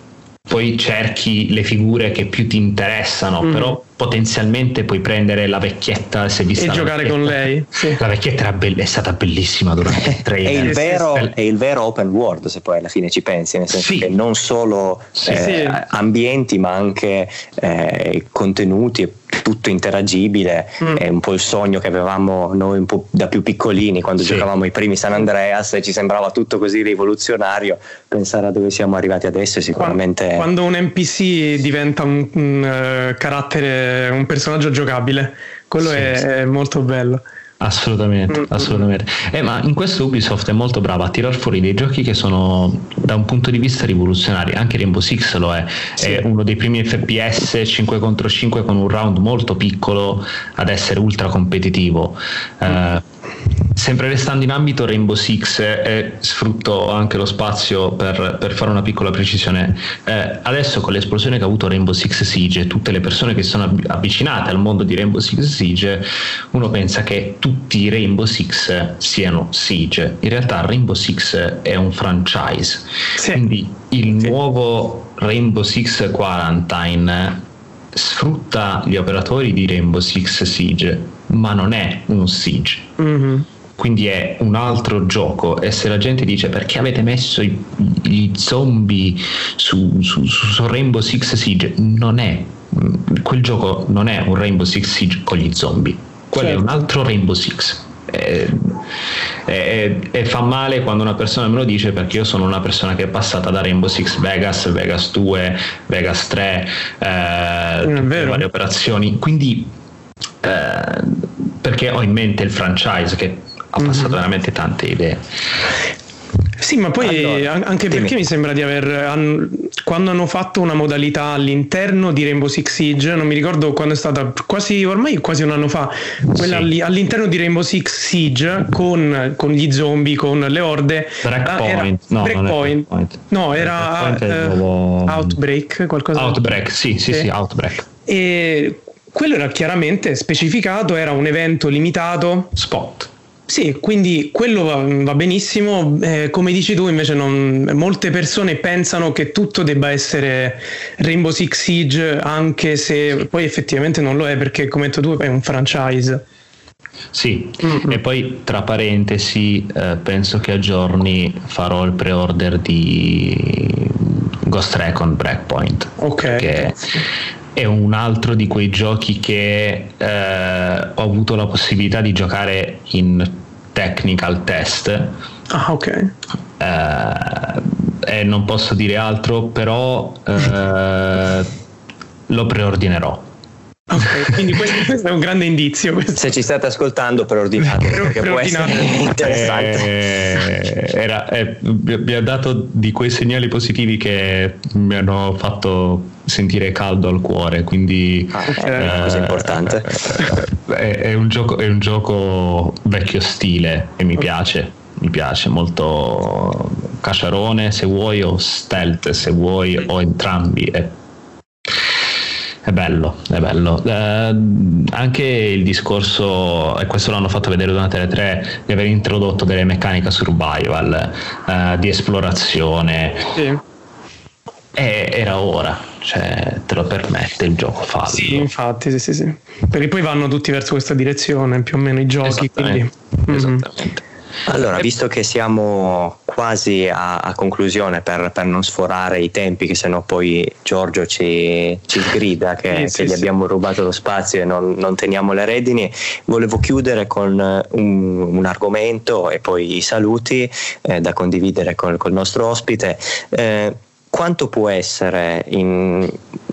poi cerchi le figure che più ti interessano, mm. però potenzialmente puoi prendere la vecchietta se vista e giocare con lei. Sì. La vecchietta era be- è stata bellissima durante il trailer. è, il vero, è il vero open world, se poi alla fine ci pensi, nel senso sì. che non solo sì, eh, ambienti, ma anche eh, contenuti e tutto interagibile, mm. è un po' il sogno che avevamo noi un po' da più piccolini quando sì. giocavamo i primi San Andreas e ci sembrava tutto così rivoluzionario, pensare a dove siamo arrivati adesso è sicuramente... Quando un NPC diventa un, un uh, carattere, un personaggio giocabile, quello sì, è, sì. è molto bello. Assolutamente, mm-hmm. assolutamente. Eh, ma in questo Ubisoft è molto brava a tirar fuori dei giochi che sono da un punto di vista rivoluzionari. Anche Rainbow Six lo è. Sì. È uno dei primi FPS 5 contro 5 con un round molto piccolo ad essere ultra competitivo. Mm. Sempre restando in ambito Rainbow Six e eh, sfrutto anche lo spazio per, per fare una piccola precisione. Eh, adesso con l'esplosione che ha avuto Rainbow Six Siege, tutte le persone che sono avvicinate al mondo di Rainbow Six Siege, uno pensa che tutti i Rainbow Six siano Siege. In realtà Rainbow Six è un franchise. Sì. Quindi il sì. nuovo Rainbow Six Quarantine sfrutta gli operatori di Rainbow Six Siege, ma non è un Siege. Mm-hmm quindi è un altro gioco e se la gente dice perché avete messo i, i zombie su, su, su, Rainbow Six Siege non è quel gioco non è un Rainbow Six Siege con gli zombie quello certo. è un altro Rainbow Six e, e, e, fa male quando una persona me lo dice perché io sono una persona che è passata da Rainbow Six Vegas, Vegas 2, Vegas 3, eh, tutte varie operazioni. Quindi eh, perché ho in mente il franchise che ha passato mm-hmm. veramente tante idee. Sì, ma poi allora, anche perché dimmi. mi sembra di aver. quando hanno fatto una modalità all'interno di Rainbow Six Siege, non mi ricordo quando è stata, quasi ormai quasi un anno fa, quella sì. all'interno di Rainbow Six Siege con, con gli zombie, con le orde. Breakpoint, no, breakpoint. breakpoint. no, era uh, Outbreak, qualcosa. Outbreak, sì, sì, sì, sì, Outbreak. E quello era chiaramente specificato, era un evento limitato. Spot. Sì, quindi quello va, va benissimo. Eh, come dici tu, invece, non, molte persone pensano che tutto debba essere Rainbow Six Siege, anche se poi effettivamente non lo è, perché come detto tu è un franchise. Sì, mm-hmm. e poi tra parentesi, eh, penso che a giorni farò il pre-order di Ghost Recon Breakpoint. Ok. Che è un altro di quei giochi che eh, ho avuto la possibilità di giocare in technical test. Ah, ok. Eh, e non posso dire altro, però eh, lo preordinerò. Ok, quindi questo, questo, è un grande indizio. Questo. Se ci state ascoltando, preordinate perché può essere interessante. Eh, era, eh, mi ha dato di quei segnali positivi che mi hanno fatto sentire caldo al cuore. Quindi ah, è una cosa importante. Eh, è, è, un gioco, è un gioco vecchio stile e mi piace. Mi piace molto cacciarone se vuoi o stealth se vuoi o entrambi. È è bello, è bello. Eh, anche il discorso, e questo l'hanno fatto vedere durante le tre, di aver introdotto delle meccaniche survival, eh, di esplorazione. Sì. E era ora, cioè te lo permette il gioco fallo. Sì, infatti, sì, sì, sì. Perché poi vanno tutti verso questa direzione, più o meno i giochi. Esattamente. Quindi... Esattamente. Mm-hmm. Allora, visto che siamo quasi a, a conclusione per, per, non sforare i tempi, che sennò poi Giorgio ci, ci grida che, sì, che sì, gli abbiamo rubato lo spazio e non, non, teniamo le redini, volevo chiudere con un, un argomento e poi i saluti eh, da condividere col, col nostro ospite. Eh, quanto può essere in,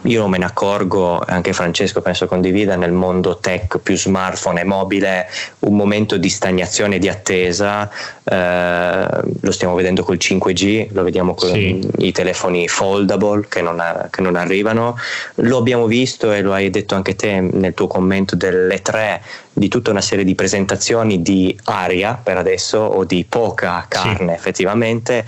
io me ne accorgo, anche Francesco penso condivida nel mondo tech più smartphone e mobile un momento di stagnazione e di attesa, eh, lo stiamo vedendo col 5G, lo vediamo con sì. i telefoni foldable che non, che non, arrivano, lo abbiamo visto e lo hai detto anche te nel tuo commento delle tre di tutta una serie di presentazioni di aria per adesso o di poca carne sì. effettivamente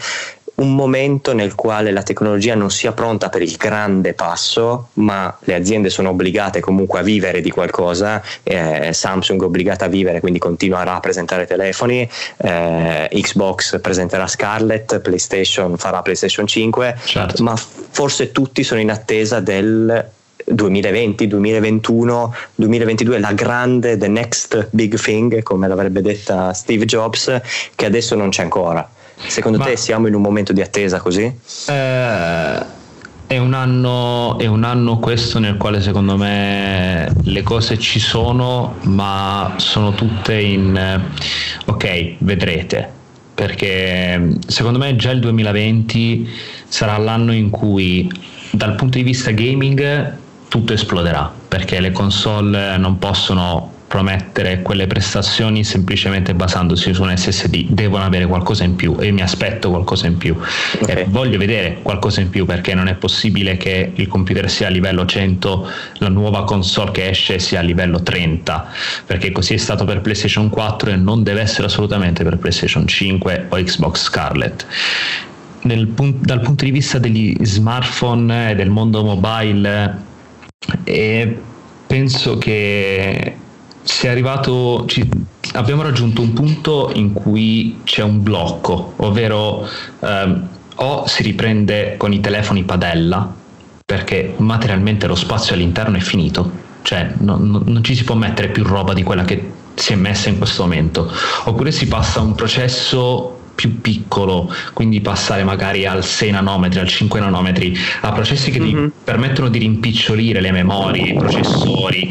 un momento nel quale la tecnologia non sia pronta per il grande passo, ma le aziende sono obbligate comunque a vivere di qualcosa, eh, Samsung è obbligata a vivere, quindi continuerà a presentare telefoni, eh, Xbox presenterà Scarlett, PlayStation farà PlayStation 5, certo. ma forse tutti sono in attesa del 2020, 2021, 2022 la grande, the next big thing, come l'avrebbe detta Steve Jobs, che adesso non c'è ancora. Secondo Ma, te siamo in un momento di attesa così? Eh, è, un anno, è un anno questo nel quale secondo me le cose ci sono, ma sono tutte in eh, ok, vedrete. Perché secondo me già il 2020 sarà l'anno in cui dal punto di vista gaming tutto esploderà perché le console non possono promettere quelle prestazioni semplicemente basandosi su un SSD, devono avere qualcosa in più e mi aspetto qualcosa in più. Okay. voglio vedere qualcosa in più perché non è possibile che il computer sia a livello 100, la nuova console che esce sia a livello 30, perché così è stato per PlayStation 4 e non deve essere assolutamente per PlayStation 5 o Xbox Scarlett. Nel, dal punto di vista degli smartphone e del mondo mobile, eh, penso che sia arrivato, ci, abbiamo raggiunto un punto in cui c'è un blocco, ovvero ehm, o si riprende con i telefoni padella, perché materialmente lo spazio all'interno è finito, cioè non, non ci si può mettere più roba di quella che si è messa in questo momento, oppure si passa a un processo più piccolo, quindi passare magari al 6 nanometri, al 5 nanometri, a processi che mm-hmm. ti permettono di rimpicciolire le memorie, i processori,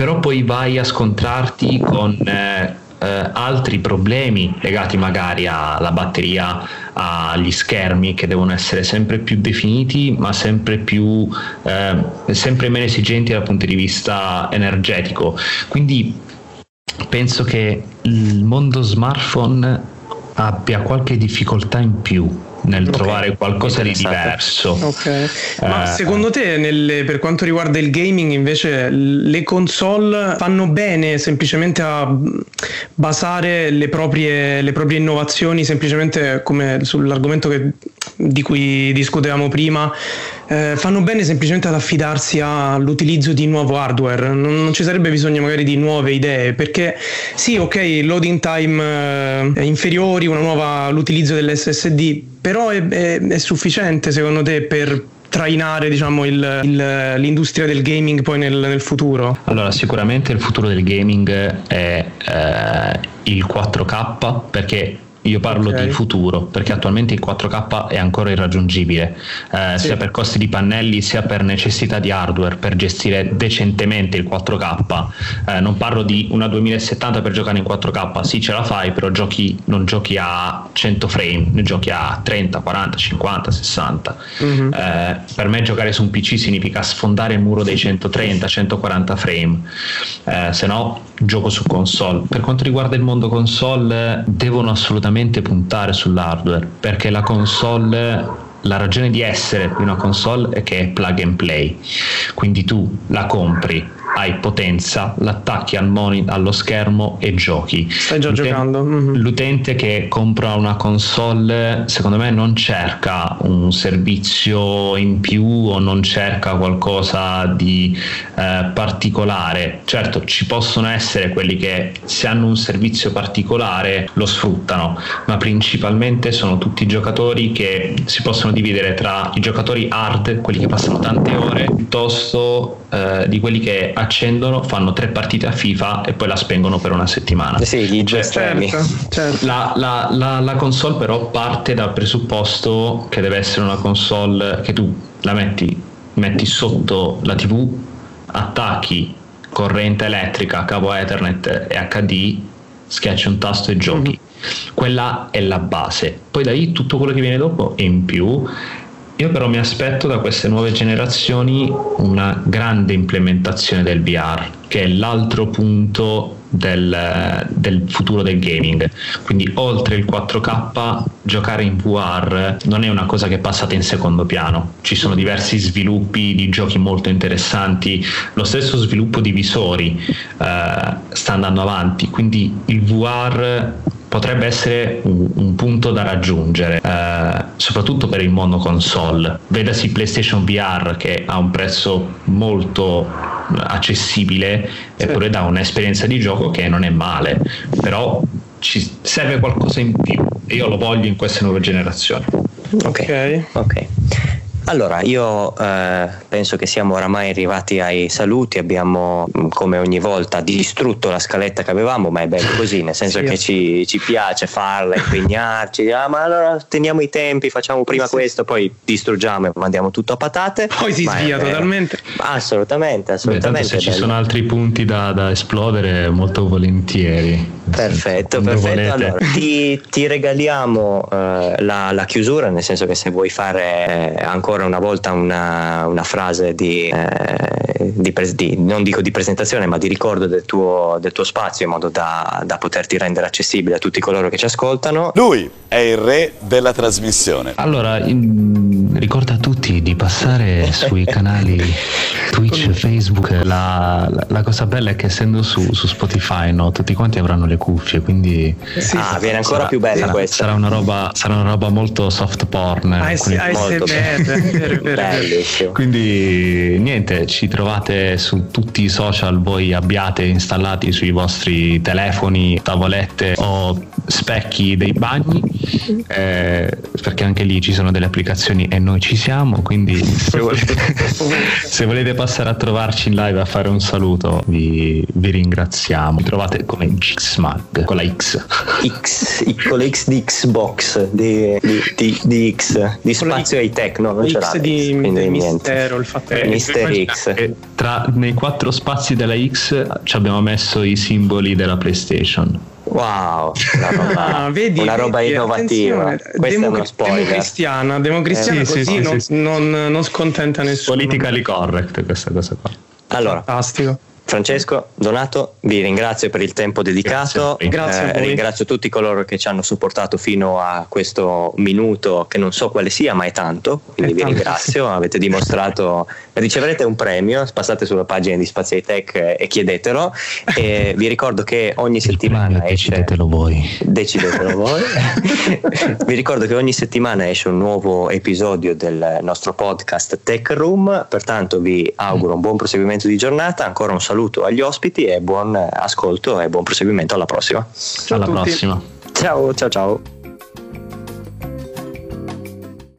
però poi vai a scontrarti con eh, eh, altri problemi legati magari alla batteria, agli schermi che devono essere sempre più definiti, ma sempre più eh, sempre meno esigenti dal punto di vista energetico. Quindi penso che il mondo smartphone abbia qualche difficoltà in più nel okay. trovare qualcosa di diverso. Okay. Ma eh, secondo te, nelle, per quanto riguarda il gaming, invece, le console fanno bene semplicemente a basare le proprie, le proprie innovazioni semplicemente come sull'argomento che, di cui discutevamo prima? Eh, fanno bene semplicemente ad affidarsi all'utilizzo di nuovo hardware, non, non, ci sarebbe bisogno magari di nuove idee, perché sì, ok, loading time eh, inferiori, una nuova, l'utilizzo dell'SSD, però è, è, è sufficiente secondo te per trainare diciamo, il, il, l'industria del gaming poi nel, nel, futuro? Allora sicuramente il futuro del gaming è eh, il 4K perché io parlo okay. di futuro perché attualmente il 4K è ancora irraggiungibile, eh, sì. sia per costi di pannelli sia per necessità di hardware per gestire decentemente il 4K. Eh, non parlo di una 2070 per giocare in 4K, sì ce la fai, però giochi, non giochi a 100 frame, ne giochi a 30, 40, 50, 60. Mm-hmm. Eh, per me giocare su un PC significa sfondare il muro dei 130, 140 frame, eh, se no gioco su console. Per quanto riguarda il mondo console, devono assolutamente puntare sull'hardware perché la console la ragione di essere di una console è che è plug and play, quindi tu la compri, hai potenza, l'attacchi al monitor, allo schermo e giochi. Stai già L'utente, giocando. Mm-hmm. L'utente che compra una console, secondo me, non cerca un servizio in più o non cerca qualcosa di eh, particolare. Certo, ci possono essere quelli che se hanno un servizio particolare lo sfruttano, ma principalmente sono tutti giocatori che si possono dividere tra i giocatori hard, quelli che passano tante ore, piuttosto eh, di quelli che accendono, fanno tre partite a FIFA e poi la spengono per una settimana. Sì, gli cioè, certo, certo. La, la, la, la console però parte dal presupposto che deve essere una console che tu la metti, metti sotto la TV, attacchi corrente elettrica, cavo Ethernet e HD, schiacci un tasto e giochi. Mm-hmm. Quella è la base. Poi da lì tutto quello che viene dopo è in più io però mi aspetto da queste nuove generazioni una grande implementazione del VR, che è l'altro punto del, del, futuro del gaming. Quindi oltre il 4K, giocare in VR non è una cosa che è passata in secondo piano. Ci sono diversi sviluppi di giochi molto interessanti, lo stesso sviluppo di visori eh, sta andando avanti, quindi il VR potrebbe essere un, un punto da raggiungere, eh, soprattutto per il mondo console. Vedasi PlayStation VR che ha un prezzo molto accessibile, sì. eppure dà un'esperienza di gioco che non è male, però ci serve qualcosa in più e io lo voglio in queste nuove generazioni. Ok, ok. Allora, io eh, penso che siamo oramai arrivati ai saluti, abbiamo mm, come ogni volta distrutto la scaletta che avevamo, ma è bello così, nel senso sì. che ci, ci, piace farla, impegnarci, ah, ma allora teniamo i tempi, facciamo prima sì. questo, poi distruggiamo e mandiamo tutto a patate. Poi si svia totalmente. Assolutamente, assolutamente. Beh, se ci sono altri punti da, da esplodere, molto volentieri. Perfetto, perfetto. Allora, ti, ti regaliamo eh, la, la, chiusura, nel senso che se vuoi fare eh, ancora una volta una, una frase di, eh, di, di, non dico di presentazione, ma di ricordo del tuo, del tuo spazio in modo da, da, poterti rendere accessibile a tutti coloro che ci ascoltano. Lui è il re della trasmissione. Allora, in, ricorda a tutti di passare sui canali Twitch, Facebook. La, la, la, cosa bella è che essendo su, su Spotify, no, tutti quanti avranno le cuffie, quindi sì, ah, viene ancora sarà, più bella sarà, questa. Sarà una, roba, sarà una roba molto soft porn. AS, Bellissimo. Quindi niente, ci trovate su tutti i social, voi abbiate installati sui vostri telefoni, tavolette o specchi dei bagni, eh, perché anche lì ci sono delle applicazioni e noi ci siamo, quindi se volete, se volete passare a trovarci in live a fare un saluto vi, vi ringraziamo. Mi trovate come Xmag con la X. X, con la X di Xbox, di, di, di, di X, di spazio ai tech, no, non X di, quindi mistero, il fatto è Mister X. Tra nei quattro spazi della X ci abbiamo messo i simboli della PlayStation. Wow, una roba, ah, vedi, una roba vedi, innovativa. Questo demo, è uno spoiler. Democristiana, democristiana eh, sì, così sì, non, sì, non, non, scontenta nessuno. Politically correct questa cosa qua. Allora, fantastico. Francesco, Donato, vi ringrazio per il tempo dedicato. Grazie. Eh, ringrazio tutti coloro che ci hanno supportato fino a questo minuto, che non so quale sia, ma è tanto. Quindi è vi tanto. ringrazio. Avete dimostrato. Riceverete un premio. Passate sulla pagina di Spazio Tech e chiedetelo. E vi ricordo che ogni settimana esce. Decidetelo voi. Decidetelo voi. vi ricordo che ogni settimana esce un nuovo episodio del nostro podcast Tech Room. Pertanto vi auguro un buon proseguimento di giornata. Ancora un saluto saluto agli ospiti e buon ascolto e buon proseguimento alla prossima. Ciao alla prossima. Ciao ciao ciao.